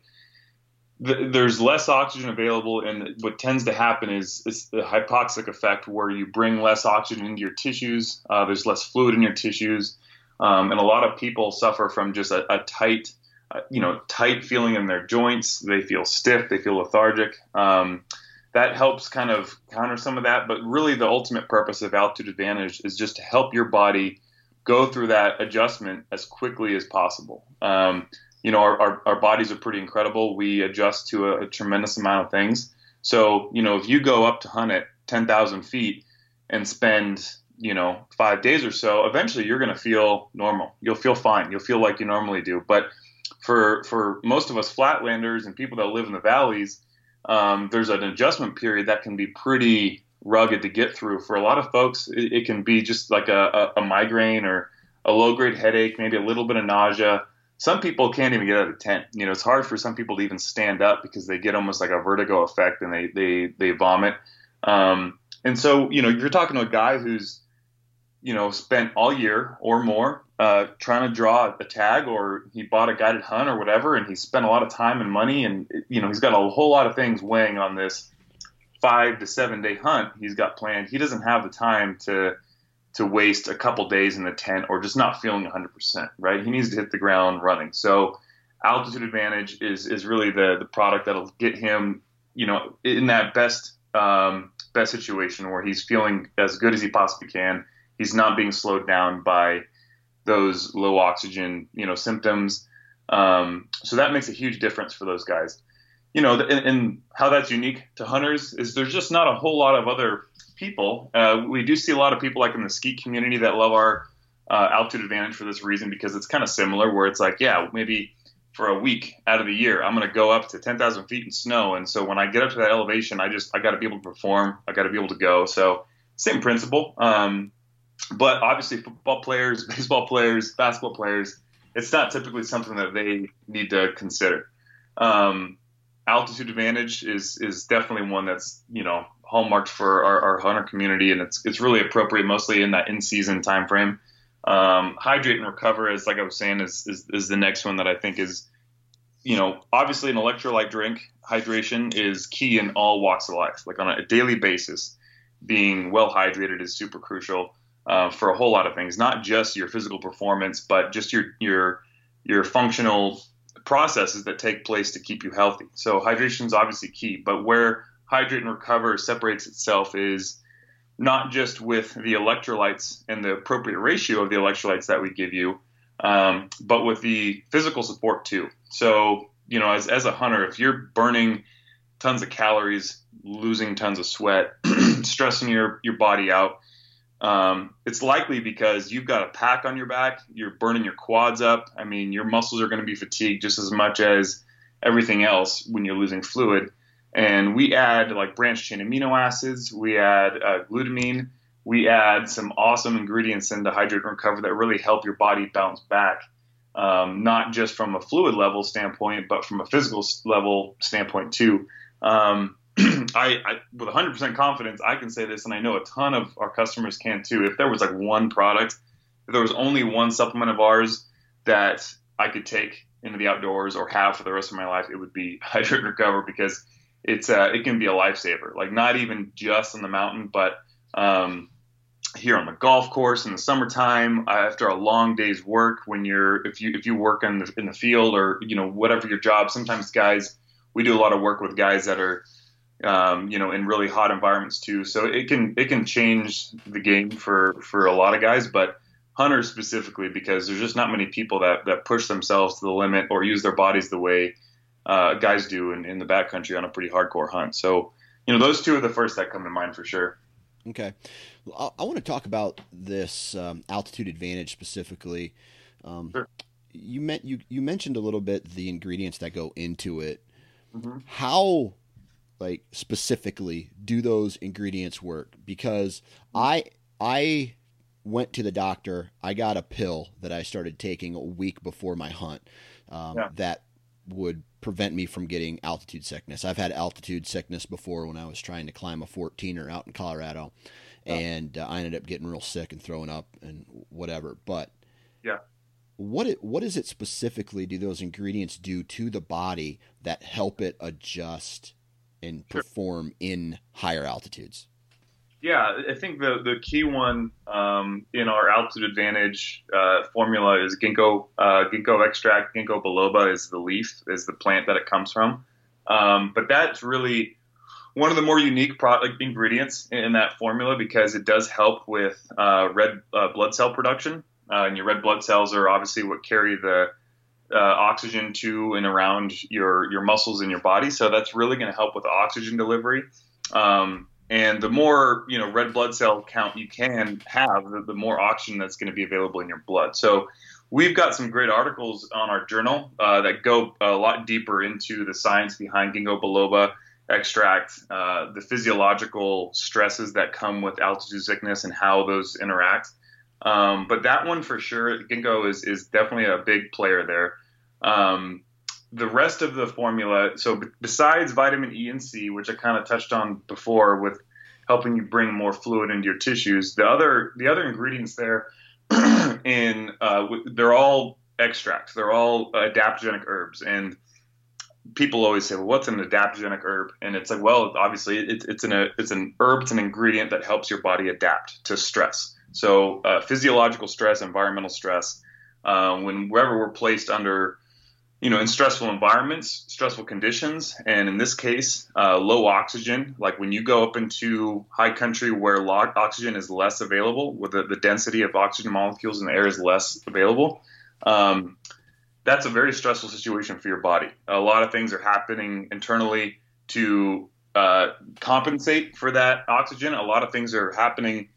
th- there's less oxygen available, and what tends to happen is, is the hypoxic effect, where you bring less oxygen into your tissues. Uh, there's less fluid in your tissues, um, and a lot of people suffer from just a, a tight, uh, you know, tight feeling in their joints. They feel stiff. They feel lethargic. Um, that helps kind of counter some of that. But really, the ultimate purpose of altitude advantage is just to help your body go through that adjustment as quickly as possible. Um, you know, our, our, our, bodies are pretty incredible. We adjust to a, a, tremendous amount of things. So, you know, if you go up to hunt at 10,000 feet and spend, you know, five days or so, eventually you're going to feel normal. You'll feel fine. You'll feel like you normally do. But for, for most of us flatlanders and people that live in the valleys, um, there's an adjustment period that can be pretty rugged to get through. For a lot of folks, it, it can be just like a, a, a migraine or a low grade headache, maybe a little bit of nausea some people can't even get out of the tent. You know, it's hard for some people to even stand up because they get almost like a vertigo effect and they they they vomit. Um, and so, you know, you're talking to a guy who's, you know, spent all year or more uh, trying to draw a tag, or he bought a guided hunt or whatever, and he spent a lot of time and money, and you know, he's got a whole lot of things weighing on this five to seven day hunt he's got planned. He doesn't have the time to to waste a couple days in the tent or just not feeling 100%, right? He needs to hit the ground running. So altitude advantage is is really the the product that'll get him, you know, in that best um, best situation where he's feeling as good as he possibly can he's not being slowed down by those low oxygen, you know, symptoms. Um, so that makes a huge difference for those guys. You know, and, and, how that's unique to hunters is there's just not a whole lot of other people. Uh, we do see a lot of people like in the ski community that love our uh, altitude advantage for this reason because it's kind of similar where it's like, yeah, maybe for a week out of the year, I'm going to go up to 10,000 feet in snow. And so when I get up to that elevation, I just, I got to be able to perform. I got to be able to go. So same principle. Um, but obviously football players, [LAUGHS] baseball players, basketball players, it's not typically something that they need to consider. Um, altitude advantage is, is definitely one that's, you know, hallmarked for our, our hunter community. And it's, it's really appropriate mostly in that in season time frame. Um, hydrate and recover, as like I was saying, is, is, is the next one that I think is, you know, obviously an electrolyte drink. Hydration is key in all walks of life. Like on a daily basis, being well hydrated is super crucial uh, for a whole lot of things. Not just your physical performance, but just your your your functional processes that take place to keep you healthy. So hydration is obviously key. But where hydrate and recover separates itself is not just with the electrolytes and the appropriate ratio of the electrolytes that we give you, um, but with the physical support too. So, you know, as, as a hunter, if you're burning tons of calories, losing tons of sweat, [CLEARS THROAT] stressing your, your body out, um, it's likely because you've got a pack on your back, you're burning your quads up. I mean, your muscles are going to be fatigued just as much as everything else when you're losing fluid. And we add like branched chain amino acids, we add uh, glutamine, we add some awesome ingredients into hydrate and recover that really help your body bounce back, um, not just from a fluid level standpoint, but from a physical level standpoint too. Um, [CLEARS THROAT] I, I, with 100% confidence, I can say this, and I know a ton of our customers can too. If there was like one product, if there was only one supplement of ours that I could take into the outdoors or have for the rest of my life, it would be [LAUGHS] Hydrate Recover because it's uh, it can be a lifesaver. Like not even just on the mountain, but um, here on the golf course in the summertime uh, after a long day's work. When you're if you if you work in the in the field or you know whatever your job, sometimes guys we do a lot of work with guys that are um, you know in really hot environments too. So it can it can change the game for for a lot of guys, but hunters specifically because there's just not many people that that push themselves to the limit or use their bodies the way uh, guys do in, in the backcountry on a pretty hardcore hunt. So, you know, those two are the first that come to mind for sure. Okay. I, I want to talk about this um, altitude advantage specifically. Um, sure. You meant you you mentioned a little bit the ingredients that go into it. Mm-hmm. How, like specifically, do those ingredients work? Because. I I went to the doctor. I got a pill that I started taking a week before my hunt. Um, yeah. That would prevent me from getting altitude sickness. I've had altitude sickness before when I was trying to climb a 14er out in Colorado, oh. and uh, I ended up getting real sick and throwing up and whatever. But yeah, what it, what is it specifically? Do those ingredients do to the body that help it adjust and perform sure. in higher altitudes? Yeah, I think the the key one um, in our altitude advantage uh, formula is ginkgo uh, ginkgo extract. Ginkgo biloba is the leaf, is the plant that it comes from. Um, but that's really one of the more unique product ingredients in that formula because it does help with uh, red uh, blood cell production. Uh, and your red blood cells are obviously what carry the uh, oxygen to and around your your muscles in your body. So that's really going to help with oxygen delivery. Um, and the more you know red blood cell count you can have, the, the more oxygen that's going to be available in your blood. So we've got some great articles on our journal uh, that go a lot deeper into the science behind ginkgo biloba extract, uh, the physiological stresses that come with altitude sickness and how those interact. Um, but that one for sure, ginkgo is is definitely a big player there. Um, the rest of the formula, so besides vitamin E and C, which I kind of touched on before with helping you bring more fluid into your tissues, the other the other ingredients there, [CLEARS THROAT] in uh, they're all extracts. They're all adaptogenic herbs, and people always say, "Well, what's an adaptogenic herb?" And it's like, well, obviously, it's it's an it's an herb, it's an ingredient that helps your body adapt to stress. So uh, physiological stress, environmental stress. Uh, when wherever we're placed under you know, in stressful environments, stressful conditions, and in this case, uh, low oxygen, like when you go up into high country where oxygen is less available, where the, the density of oxygen molecules in the air is less available, um, that's a very stressful situation for your body. A lot of things are happening internally to uh, compensate for that oxygen. A lot of things are happening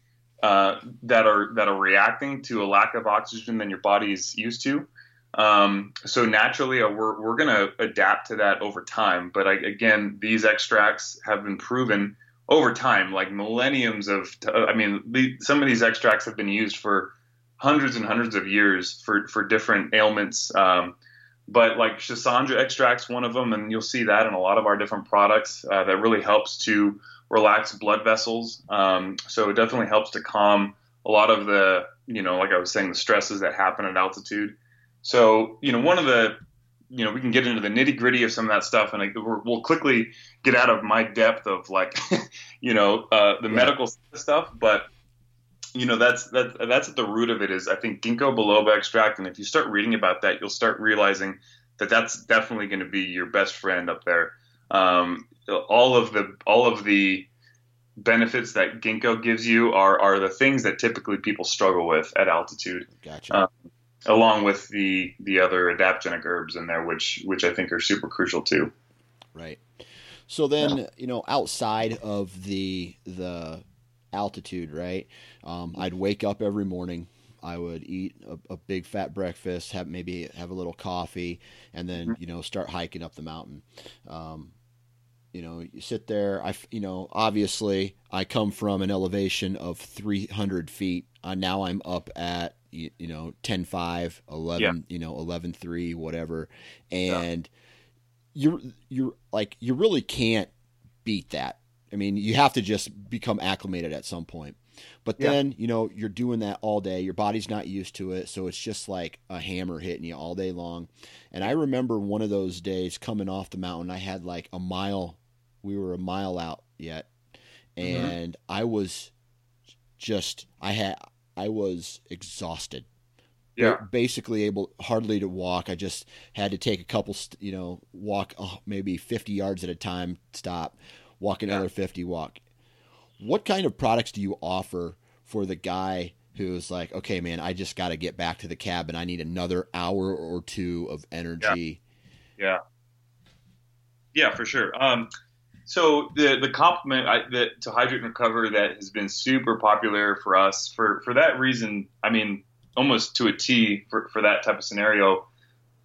uh, that are that are reacting to a lack of oxygen than your body is used to. Um, so naturally, uh, we're we're going to adapt to that over time. But I, again, these extracts have been proven over time, like millenniums of. I mean, the, some of these extracts have been used for hundreds and hundreds of years for for different ailments. Um, but like Schisandra extracts, one of them, and you'll see that in a lot of our different products. Uh, that really helps to relax blood vessels. Um, so it definitely helps to calm a lot of the, you know, like I was saying, the stresses that happen at altitude. So, you know, one of the, you know, we can get into the nitty gritty of some of that stuff, and I, we'll quickly get out of my depth of like, [LAUGHS] you know, uh, the yeah. medical stuff. But, you know, that's that, that's at the root of it. Is I think ginkgo biloba extract, and if you start reading about that, you'll start realizing that that's definitely going to be your best friend up there. Um, all of the all of the benefits that ginkgo gives you are are the things that typically people struggle with at altitude. Gotcha. Um, along with the the other adaptogenic herbs in there, which which I think are super crucial too. Right. So then, yeah. you know, outside of the the altitude, right? Um, I'd wake up every morning. I would eat a, a, big fat breakfast, have maybe have a little coffee, and then mm-hmm. you know start hiking up the mountain. Um, you know, you sit there. I, you know, obviously, I come from an elevation of 300 feet. Uh, now I'm up at you, you know 10 5 11 yeah. you know 11 3 whatever and yeah. you're you're like you really can't beat that i mean you have to just become acclimated at some point but then yeah. you know you're doing that all day your body's not used to it so it's just like a hammer hitting you all day long and i remember one of those days coming off the mountain i had like a mile we were a mile out yet mm-hmm. and mm-hmm. i was just i had I was exhausted. Yeah. Basically able hardly to walk. I just had to take a couple, you know, walk oh, maybe 50 yards at a time, stop, walk another yeah. 50, walk. What kind of products do you offer for the guy who's like, okay, man, I just got to get back to the cabin. I need another hour or two of energy. Yeah. Yeah, yeah for sure. Um, so the the complement I, the, to hydrate and recover that has been super popular for us for for that reason. I mean, almost to a T for for that type of scenario.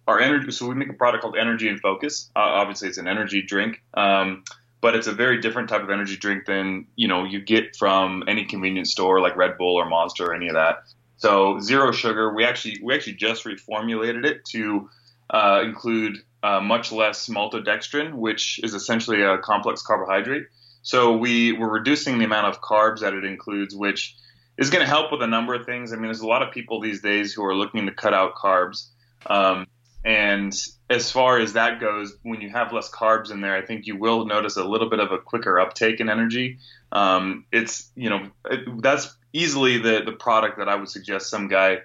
Our energy. So we make a product called Energy and Focus. Uh, obviously, it's an energy drink. Um, but it's a very different type of energy drink than you know you get from any convenience store like Red Bull or Monster or any of that. So zero sugar. We actually we actually just reformulated it to uh, include uh, much less maltodextrin, which is essentially a complex carbohydrate. So we we're reducing the amount of carbs that it includes, which is going to help with a number of things. I mean, there's a lot of people these days who are looking to cut out carbs. Um, and as far as that goes, when you have less carbs in there, I think you will notice a little bit of a quicker uptake in energy. Um, it's you know it, that's easily the the product that I would suggest some guy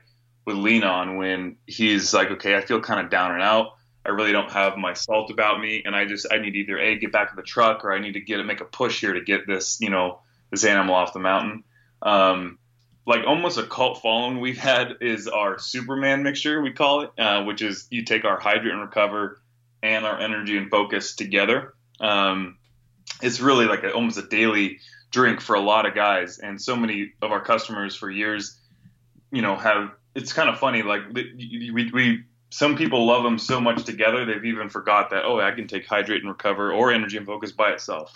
would lean on when he's like, okay, I feel kind of down and out. I really don't have my salt about me, and I just I need either a get back to the truck or I need to get make a push here to get this you know this animal off the mountain. Um, like almost a cult following we've had is our Superman mixture we call it, uh, which is you take our hydrate and recover and our energy and focus together. Um, it's really like a, almost a daily drink for a lot of guys, and so many of our customers for years, you know, have. It's kind of funny, like we, we some people love them so much together they've even forgot that oh I can take hydrate and recover or energy and focus by itself.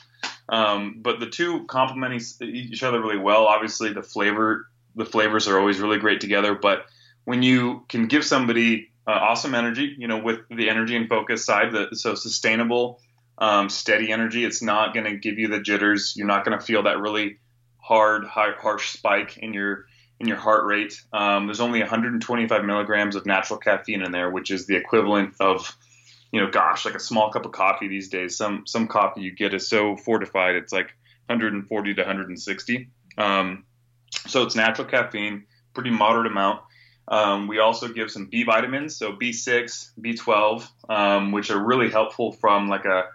Um, but the two complement each other really well. Obviously, the flavor the flavors are always really great together. But when you can give somebody uh, awesome energy, you know, with the energy and focus side, the, so sustainable, um, steady energy, it's not going to give you the jitters. You're not going to feel that really hard, high, harsh spike in your in your heart rate. Um, there's only 125 milligrams of natural caffeine in there, which is the equivalent of, you know, gosh, like a small cup of coffee these days. Some some coffee you get is so fortified, it's like 140 to 160. Um, so it's natural caffeine, pretty moderate amount. Um, we also give some B vitamins, so B6, B12, um, which are really helpful from like a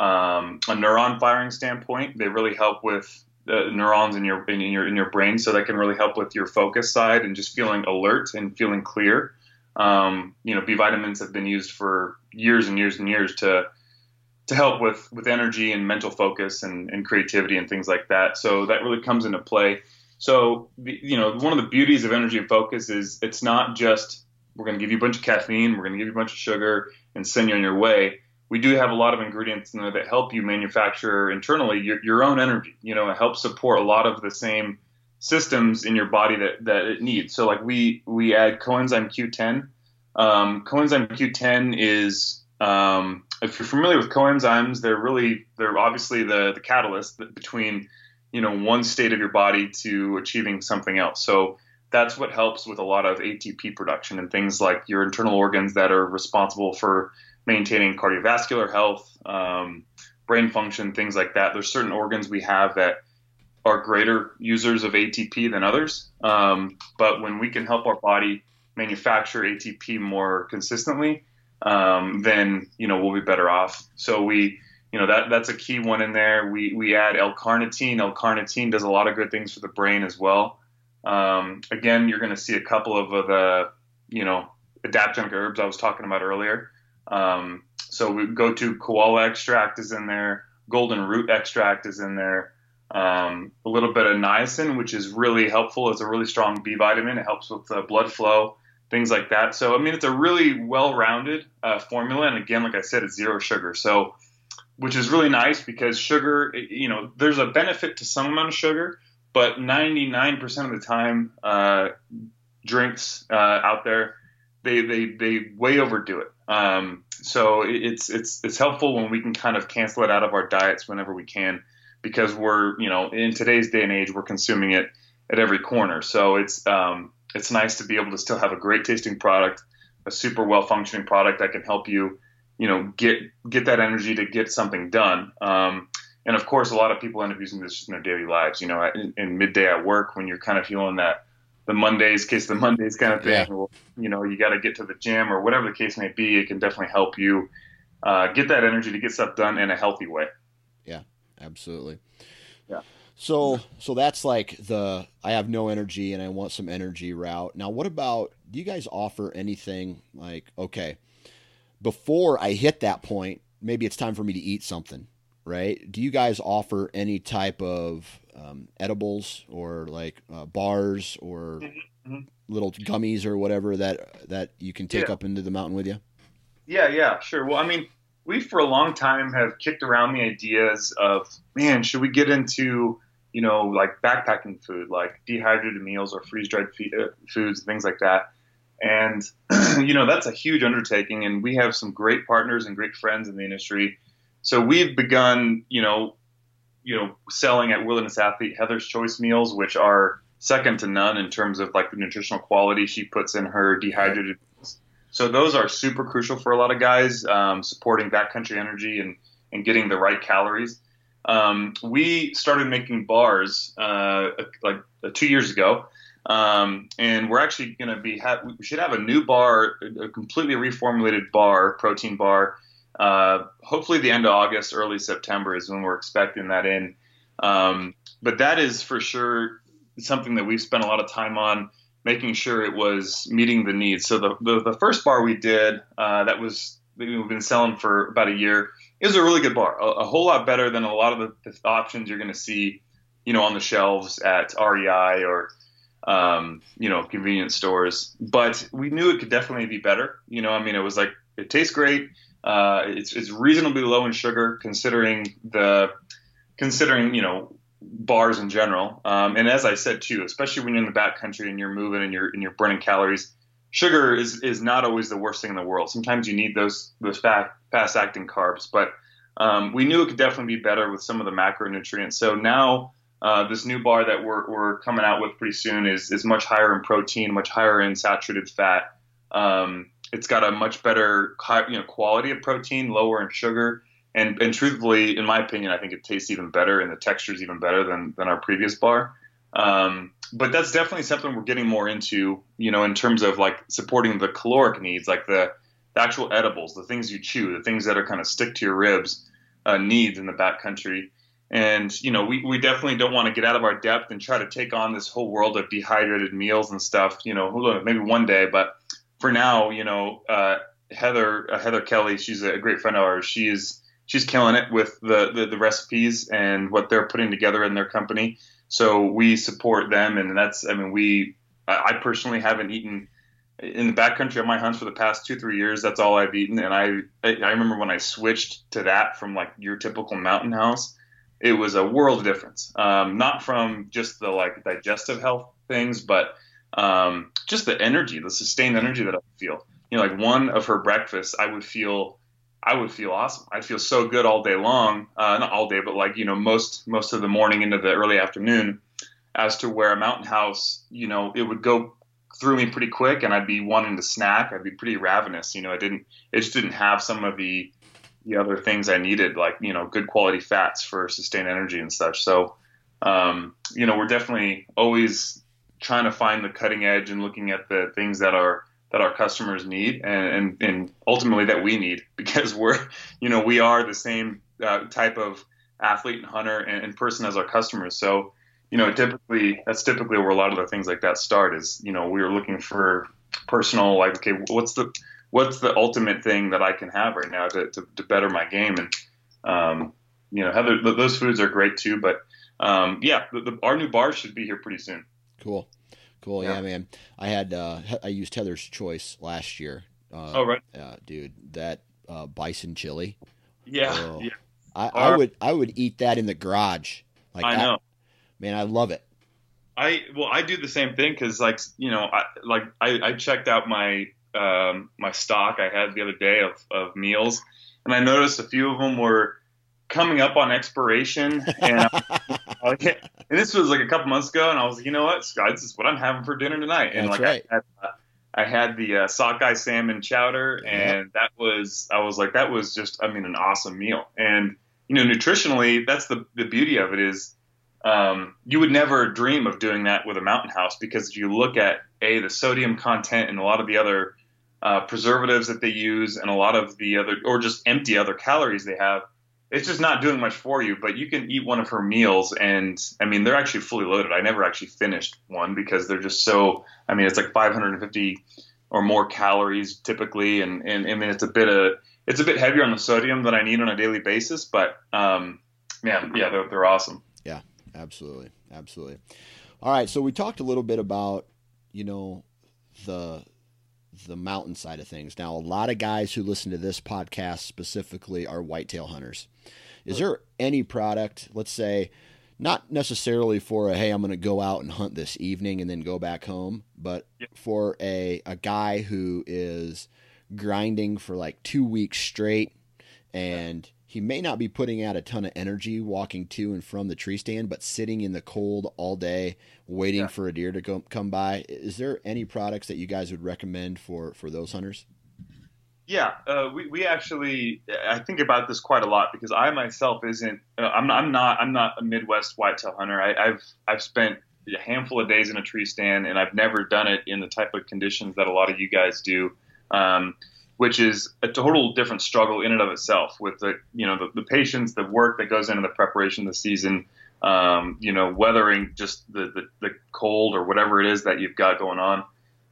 um, a neuron firing standpoint. They really help with the neurons in your in your in your brain, so that can really help with your focus side and just feeling alert and feeling clear. Um, you know, B vitamins have been used for years and years and years to to help with with energy and mental focus and, and creativity and things like that. So that really comes into play. So you know, one of the beauties of energy and focus is it's not just we're going to give you a bunch of caffeine, we're going to give you a bunch of sugar, and send you on your way. We do have a lot of ingredients in there that help you manufacture internally your, your own energy. You know, it helps support a lot of the same systems in your body that, that it needs. So like we we add coenzyme Q10. Um, coenzyme Q10 is um, if you're familiar with coenzymes, they're really they're obviously the the catalyst between you know one state of your body to achieving something else. So that's what helps with a lot of ATP production and things like your internal organs that are responsible for maintaining cardiovascular health, um, brain function, things like that. There's certain organs we have that are greater users of ATP than others. Um, but when we can help our body manufacture ATP more consistently, um, then you know we'll be better off. So we, you know, that that's a key one in there. We we add L-carnitine. L-carnitine does a lot of good things for the brain as well. Um, again, you're going to see a couple of the you know adaptogenic herbs I was talking about earlier. Um, so we gotu kola extract is in there, golden root extract is in there. Um, a little bit of niacin, which is really helpful. It's a really strong B vitamin. It helps with the blood flow things like that. So, I mean, it's a really well-rounded uh, formula, and again, like I said, it's zero sugar. So, which is really nice because sugar, you know, there's a benefit to some amount of sugar, but 99% of the time, uh, drinks uh, out there, they, they, they way overdo it. Um, so it's, it's, it's helpful when we can kind of cancel it out of our diets whenever we can, because we're, you know, in today's day and age, we're consuming it at every corner. So it's, um, it's nice to be able to still have a great tasting product, a super well functioning product that can help you, you know, get get that energy to get something done. Um, and of course, a lot of people end up using this in their daily lives. You know, in, in midday at work when you're kind of feeling that the Mondays, case the Mondays kind of thing. Yeah. Well, you know, you got to get to the gym or whatever the case may be. It can definitely help you uh, get that energy to get stuff done in a healthy way. Yeah, absolutely. Yeah. So so that's like the I have no energy and I want some energy route. Now what about do you guys offer anything like okay, before I hit that point, maybe it's time for me to eat something, right? Do you guys offer any type of um, edibles or like uh, bars or mm-hmm. little gummies or whatever that that you can take yeah. up into the mountain with you? Yeah, yeah, sure. Well, I mean, we for a long time have kicked around the ideas of man, should we get into you know, like backpacking food, like dehydrated meals or freeze dried uh, foods, things like that. And, [CLEARS THROAT] you know, that's a huge undertaking. And we have some great partners and great friends in the industry. So we've begun, you know, you know, selling at Wilderness Athlete Heather's Choice meals, which are second to none in terms of like the nutritional quality she puts in her dehydrated. Meals. So those are super crucial for a lot of guys, um, supporting backcountry energy and, and getting the right calories. Um, we started making bars uh, like uh, two years ago, um, and we're actually going to be ha- we should have a new bar, a completely reformulated bar, protein bar. Uh, hopefully, the end of August, early September is when we're expecting that in. Um, but that is for sure something that we've spent a lot of time on making sure it was meeting the needs. So the the, the first bar we did uh, that was we've been selling for about a year is a really good bar, a, a whole lot better than a lot of the, the options you're going to see, you know, on the shelves at REI or, um, you know, convenience stores. But we knew it could definitely be better. You know, I mean, it was like it tastes great. Uh, it's, it's reasonably low in sugar considering the considering you know bars in general. Um, and as I said too, especially when you're in the backcountry and you're moving and you're and you're burning calories, sugar is is not always the worst thing in the world. Sometimes you need those those fast fast acting carbs, but um, we knew it could definitely be better with some of the macronutrients. So now uh, this new bar that we're, we're coming out with pretty soon is is much higher in protein, much higher in saturated fat. Um, it's got a much better you know quality of protein, lower in sugar, and and truthfully, in my opinion, I think it tastes even better and the texture is even better than than our previous bar. Um, but that's definitely something we're getting more into, you know, in terms of like supporting the caloric needs, like the, the actual edibles, the things you chew, the things that are kind of stick to your ribs uh, needs in the backcountry. And, you know, we, we definitely don't want to get out of our depth and try to take on this whole world of dehydrated meals and stuff, you know, maybe one day. But for now, you know, uh, Heather, uh, Heather Kelly, she's a great friend of ours. She's, she's killing it with the, the, the recipes and what they're putting together in their company. So we support them. And that's, I mean, we, I personally haven't eaten in the backcountry of my hunts for the past two three years that's all i've eaten and i i remember when i switched to that from like your typical mountain house it was a world of difference um, not from just the like digestive health things but um, just the energy the sustained energy that i feel you know like one of her breakfasts i would feel i would feel awesome i'd feel so good all day long uh, not all day but like you know most most of the morning into the early afternoon as to where a mountain house you know it would go through me pretty quick and I'd be wanting to snack. I'd be pretty ravenous. You know, I didn't, it just didn't have some of the, the other things I needed, like, you know, good quality fats for sustained energy and such. So, um, you know, we're definitely always trying to find the cutting edge and looking at the things that are, that our customers need and, and, and ultimately that we need [LAUGHS] because we're, you know, we are the same uh, type of athlete and hunter and, and person as our customers. So, you know, typically that's typically where a lot of the things like that start. Is you know we were looking for personal like okay what's the what's the ultimate thing that I can have right now to, to, to better my game and um, you know Heather those foods are great too but um, yeah the, the, our new bar should be here pretty soon. Cool, cool. Yeah, yeah man. I had uh, I used Heather's Choice last year. Uh, oh right, uh, dude, that uh, bison chili. Yeah, oh, yeah. I, I, would I would eat that in the garage. Like I know man, I love it. I well, I do the same thing because like you know, I, like I, I checked out my um, my stock I had the other day of, of meals, and I noticed a few of them were coming up on expiration, and, [LAUGHS] and this was like a couple months ago, and I was like, you know what, Scott, this is what I'm having for dinner tonight, and That's like right. I had, uh, I had the uh, sockeye salmon chowder, and that was I was like that was just I mean an awesome meal, and you know nutritionally that's the the beauty of it is um, you would never dream of doing that with a mountain house because if you look at a the sodium content and a lot of the other uh, preservatives that they use and a lot of the other or just empty other calories they have it's just not doing much for you but you can eat one of her meals and i mean they're actually fully loaded i never actually finished one because they're just so i mean it's like 550 or more calories typically and, and i mean it's a bit of it's a bit heavier on the sodium than i need on a daily basis but um, man yeah they're, they're awesome Yeah, absolutely, absolutely. All right, so we talked a little bit about you know the the mountain side of things. Now, a lot of guys who listen to this podcast specifically are whitetail hunters. Is there any product, let's say, not necessarily for a hey, I'm going to go out and hunt this evening and then go back home, but for a a guy who is grinding for like 2 weeks straight and he may not be putting out a ton of energy walking to and from the tree stand, but sitting in the cold all day waiting yeah. for a deer to go, come by. Is there any products that you guys would recommend for for those hunters? Yeah, uh, we, we actually I think about this quite a lot because I myself isn't uh, I'm, I'm not I'm not a Midwest whitetail hunter. I, I've I've spent a handful of days in a tree stand and I've never done it in the type of conditions that a lot of you guys do. Um, which is a total different struggle in and of itself with the you know the, the patience, the work that goes into the preparation of the season. Um, you know, weathering just the, the, the cold or whatever it is that you've got going on.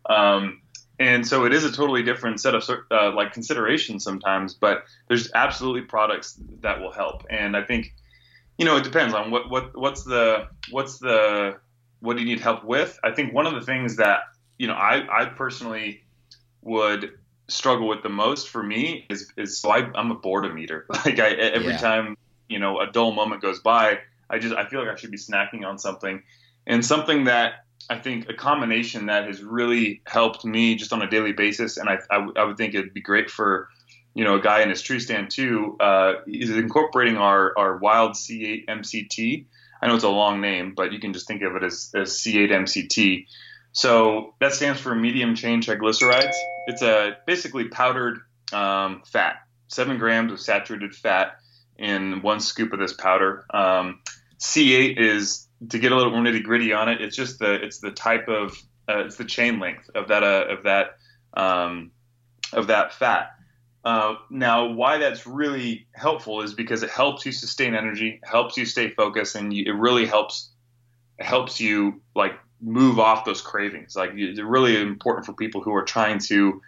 Um, and so it is a totally different set of uh, like considerations sometimes, but there's absolutely products that will help. And I think, you know, it depends on what, what, what's the, what's the, what do you need help with? I think one of the things that, you know, I, I personally would struggle with the most for me is is so I, am a boredom eater. [LAUGHS] Like I every yeah. time you know a dull moment goes by, I just I feel like I should be snacking on something, and something that I think a combination that has really helped me just on a daily basis, and I I, I would think it'd be great for you know a guy in his tree stand too uh, is incorporating our our wild C8 MCT. I know it's a long name, but you can just think of it as, as C8 MCT. So that stands for medium chain triglycerides. It's a basically powdered um, fat, seven grams of saturated fat in one scoop of this powder. Um, C8 is to get a little nitty gritty on it. It's just the it's the type of uh, it's the chain length of that uh, of that um, of that fat. Uh, now, why that's really helpful is because it helps you sustain energy, helps you stay focused, and you, it really helps helps you like move off those cravings. Like it's really important for people who are trying to,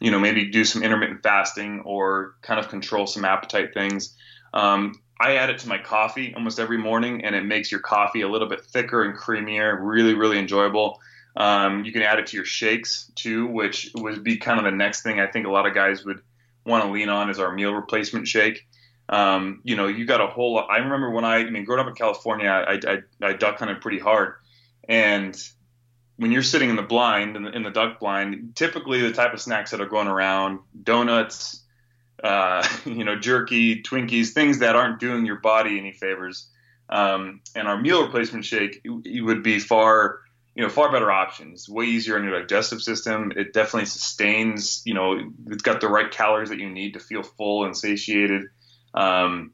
you know, maybe do some intermittent fasting or kind of control some appetite things. Um, I add it to my coffee almost every morning, and it makes your coffee a little bit thicker and creamier. Really, really enjoyable. Um, you can add it to your shakes too, which would be kind of the next thing I think a lot of guys would want to lean on is our meal replacement shake. Um, you know, you got a whole lot. I remember when I, I mean, growing up in California, I, I, I duck hunted pretty hard. And when you're sitting in the blind, in the, in the duck blind, typically the type of snacks that are going around, donuts, uh, [LAUGHS] you know, jerky, Twinkies, things that aren't doing your body any favors. Um, and our meal replacement shake it, would be far you know, far better options. Way easier on your digestive system. It definitely sustains. You know, it's got the right calories that you need to feel full and satiated. Um,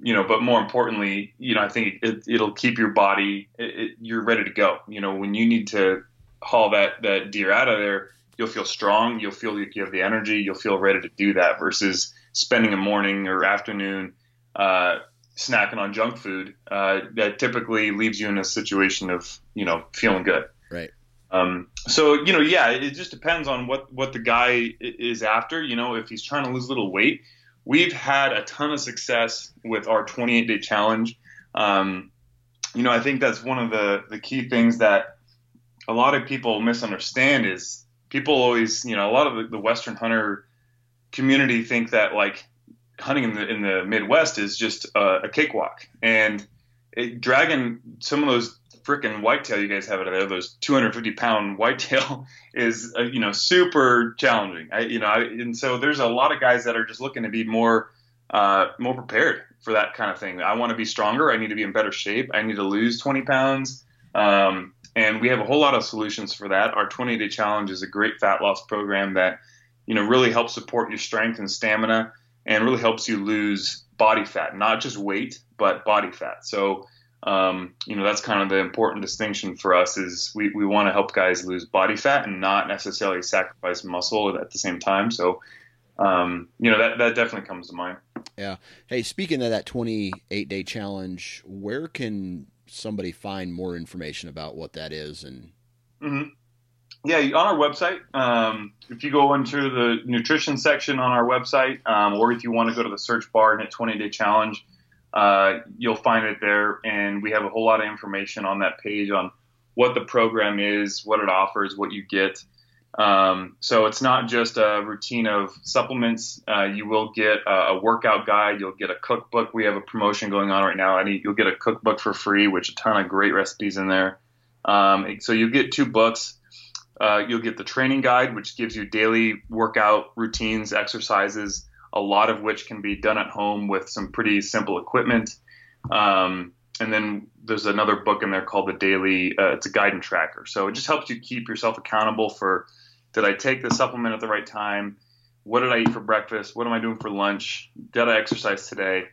you know, but more importantly, you know, I think it, will keep your body. It, it, you're ready to go. You know, when you need to haul that that deer out of there, you'll feel strong. You'll feel like you have the energy. You'll feel ready to do that versus spending a morning or afternoon. Uh, snacking on junk food, uh, that typically leaves you in a situation of you know feeling good. Right. Um, so you know, yeah, it just depends on what what the guy is after. You know, if he's trying to lose a little weight, we've had a ton of success with our 28 day challenge. Um, you know, I think that's one of the the key things that a lot of people misunderstand is people always, you know, a lot of the, the Western hunter community think that like hunting in the in the Midwest is just a, a cakewalk, and it, dragging some of those freaking whitetail you guys have out there, those 250 pound whitetail, [LAUGHS] is uh, you know super challenging. I, you know, I, and so there's a lot of guys that are just looking to be more uh, more prepared for that kind of thing. I want to be stronger. I need to be in better shape. I need to lose 20 pounds. Um, and we have a whole lot of solutions for that. Our 20 day challenge is a great fat loss program that you know really helps support your strength and stamina and really helps you lose body fat, not just weight, but body fat. So, um, you know, that's kind of the important distinction for us is we, we want to help guys lose body fat and not necessarily sacrifice muscle at the same time. So, um, you know, that, that definitely comes to mind. Yeah. Hey, speaking of that 28 day challenge, where can somebody find more information about what that is and mm-hmm yeah, on our website, um, if you go into the nutrition section on our website, um, or if you want to go to the search bar and hit 20 day challenge, uh, you'll find it there. And we have a whole lot of information on that page on what the program is, what it offers, what you get. Um, so it's not just a routine of supplements. Uh, you will get a, a, workout guide. You'll get a cookbook. We have a promotion going on right now. you'll get a cookbook for free, which a ton of great recipes in there. Um, so you get two books. Uh, you'll get the training guide, which gives you daily workout routines, exercises, a lot of which can be done at home with some pretty simple equipment. Um, and then there's another book in there called the Daily. Uh, it's a guide and tracker, so it just helps you keep yourself accountable for did I take the supplement at the right time? What did I eat for breakfast? What am I doing for lunch? Did I exercise today?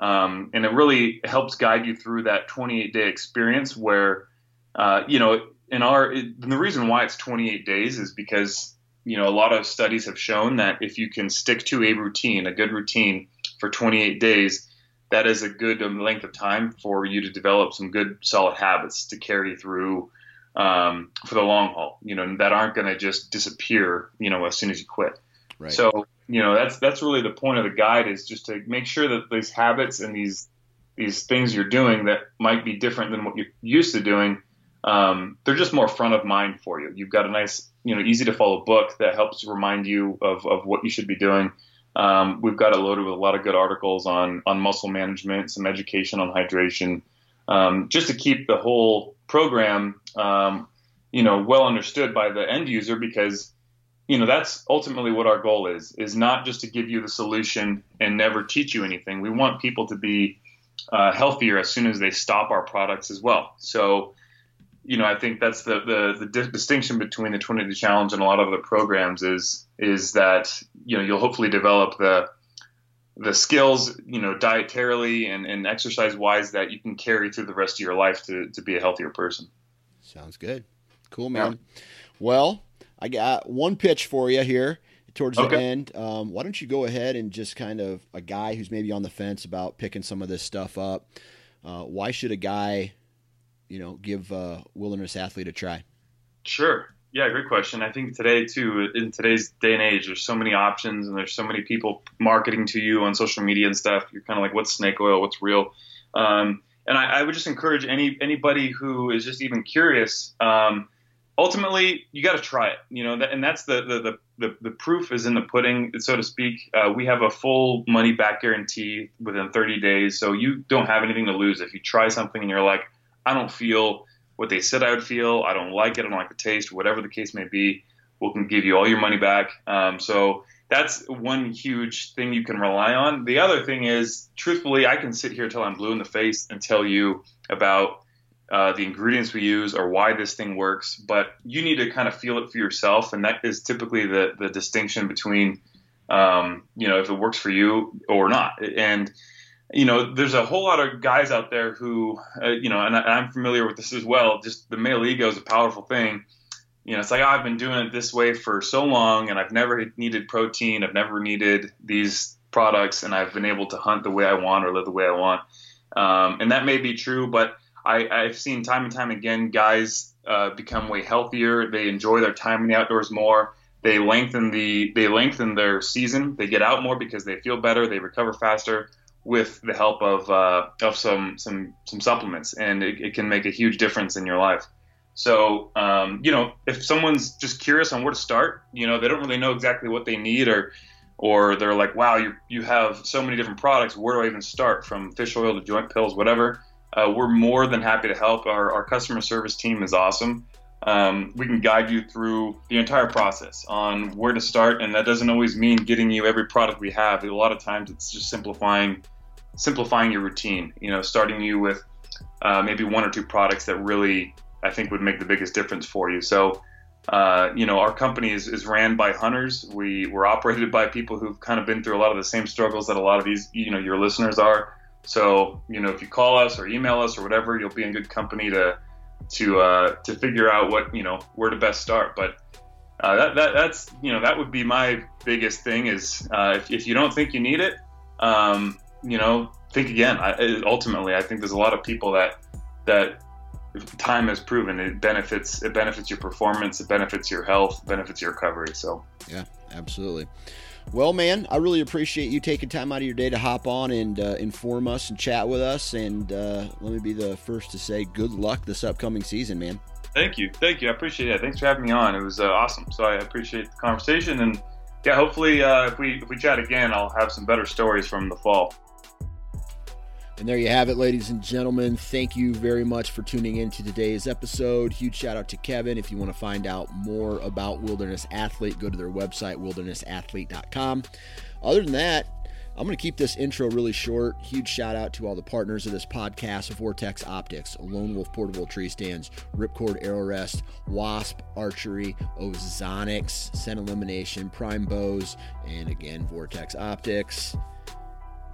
Um, and it really helps guide you through that 28 day experience where, uh, you know, in our it, the reason why it's 28 days is because you know a lot of studies have shown that if you can stick to a routine, a good routine for 28 days, that is a good length of time for you to develop some good solid habits to carry through um, for the long haul. You know that aren't going to just disappear. You know as soon as you quit. Right. So you know that's that's really the point of the guide is just to make sure that these habits and these these things you're doing that might be different than what you're used to doing um, they're just more front of mind for you. You've got a nice, you know, easy to follow book that helps remind you of, of what you should be doing. Um, we've got it loaded with a lot of good articles on on muscle management, some education on hydration, um, just to keep the whole program, um, you know, well understood by the end user because you know that's ultimately what our goal is is not just to give you the solution and never teach you anything we want people to be uh, healthier as soon as they stop our products as well so you know, I think that's the, the, the di- distinction between the 20 day challenge and a lot of other programs is, is that, you know, you'll hopefully develop the, the skills, you know, dietarily and, and exercise wise that you can carry through the rest of your life to, to be a healthier person. Sounds good. Cool, man. Yeah. Well, I got one pitch for you here towards the end. Um, why don't you go ahead and just kind of a guy who's maybe on the fence about picking some of this stuff up? Uh, why should a guy, you know, give a wilderness athlete a try? Sure. Yeah, great question. I think today too, in today's day and age, there's so many options and there's so many people marketing to you on social media and stuff. You're kind of like, what's snake oil? What's real? Um, and I, I, would just encourage any anybody who is just even curious. Um, ultimately, you got to try it. You know, and that's the, the the, the proof is in the pudding, so to speak. Uh, we have a full money back guarantee within 30 days, so you don't have anything to lose if you try something and you're like, I don't feel what they said I would feel. I don't like it. I don't like the taste, whatever the case may be. We can give you all your money back. Um, so that's one huge thing you can rely on. The other thing is, truthfully, I can sit here till I'm blue in the face and tell you about uh, the ingredients we use or why this thing works, but you need to kind of feel it for yourself, and that is typically the the distinction between, um, you know, if it works for you or not. And you know, there's a whole lot of guys out there who, uh, you know, and, I, am familiar with this as well. Just the male ego is a powerful thing. You know, it's like oh, I've been doing it this way for so long, and I've never needed protein. I've never needed these products, and I've been able to hunt the way I want or live the way I want. Um, and that may be true, but I, I've seen time and time again guys uh, become way healthier. They enjoy their time in the outdoors more. They lengthen the they lengthen their season. They get out more because they feel better. They recover faster with the help of uh, of some some some supplements, and it, it, can make a huge difference in your life. So, um, you know, if someone's just curious on where to start, you know, they don't really know exactly what they need, or or they're like, wow, you you have so many different products. Where do I even start? From fish oil to joint pills, whatever. Uh, we're more than happy to help. Our, our customer service team is awesome. Um, we can guide you through the entire process on where to start, and that doesn't always mean getting you every product we have. A lot of times, it's just simplifying simplifying your routine. You know, starting you with uh, maybe one or two products that really I think would make the biggest difference for you. So, uh, you know, our company is, is ran by hunters. We we're operated by people who've kind of been through a lot of the same struggles that a lot of these, you know, your listeners are. So, you know, if you call us or email us or whatever, you'll be in good company to to uh, to figure out what you know where to best start. But uh, that, that that's you know that would be my biggest thing is uh, if, if you don't think you need it, um, you know, think again. I, ultimately, I think there's a lot of people that that time has proven it benefits it benefits your performance, it benefits your health, benefits your recovery. So yeah, absolutely. Well, man, I really appreciate you taking time out of your day to hop on and uh, inform us and chat with us. And uh, let me be the first to say good luck this upcoming season, man. Thank you, thank you. I appreciate it. Thanks for having me on. It was uh, awesome. So I appreciate the conversation and yeah, hopefully uh, if we if we chat again, I'll have some better stories from the fall. And there you have it, ladies and gentlemen. Thank you very much for tuning in to today's episode. Huge shout out to Kevin. If you want to find out more about Wilderness Athlete, go to their website, wildernessathlete.com. Other than that, I'm going to keep this intro really short. Huge shout out to all the partners of this podcast Vortex Optics, Lone Wolf Portable Tree Stands, Ripcord Arrow Rest, Wasp Archery, Ozonics, Scent Elimination, Prime Bows, and again, Vortex Optics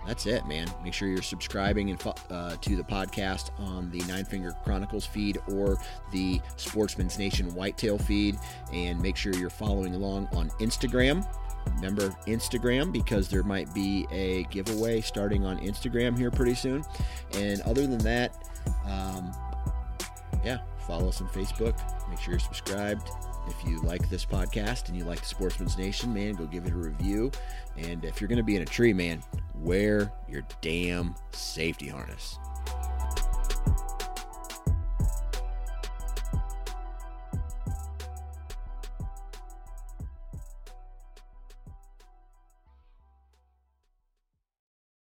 that's it, man. Make sure you're subscribing and uh, to the podcast on the Nine Finger Chronicles feed or the Sportsman's Nation Whitetail feed, and make sure you're following along on Instagram. Remember Instagram because there might be a giveaway starting on Instagram here pretty soon. And other than that, um, yeah, follow us on Facebook. Make sure you're subscribed. If you like this podcast and you like the Sportsman's Nation, man, go give it a review. And if you're going to be in a tree, man, wear your damn safety harness.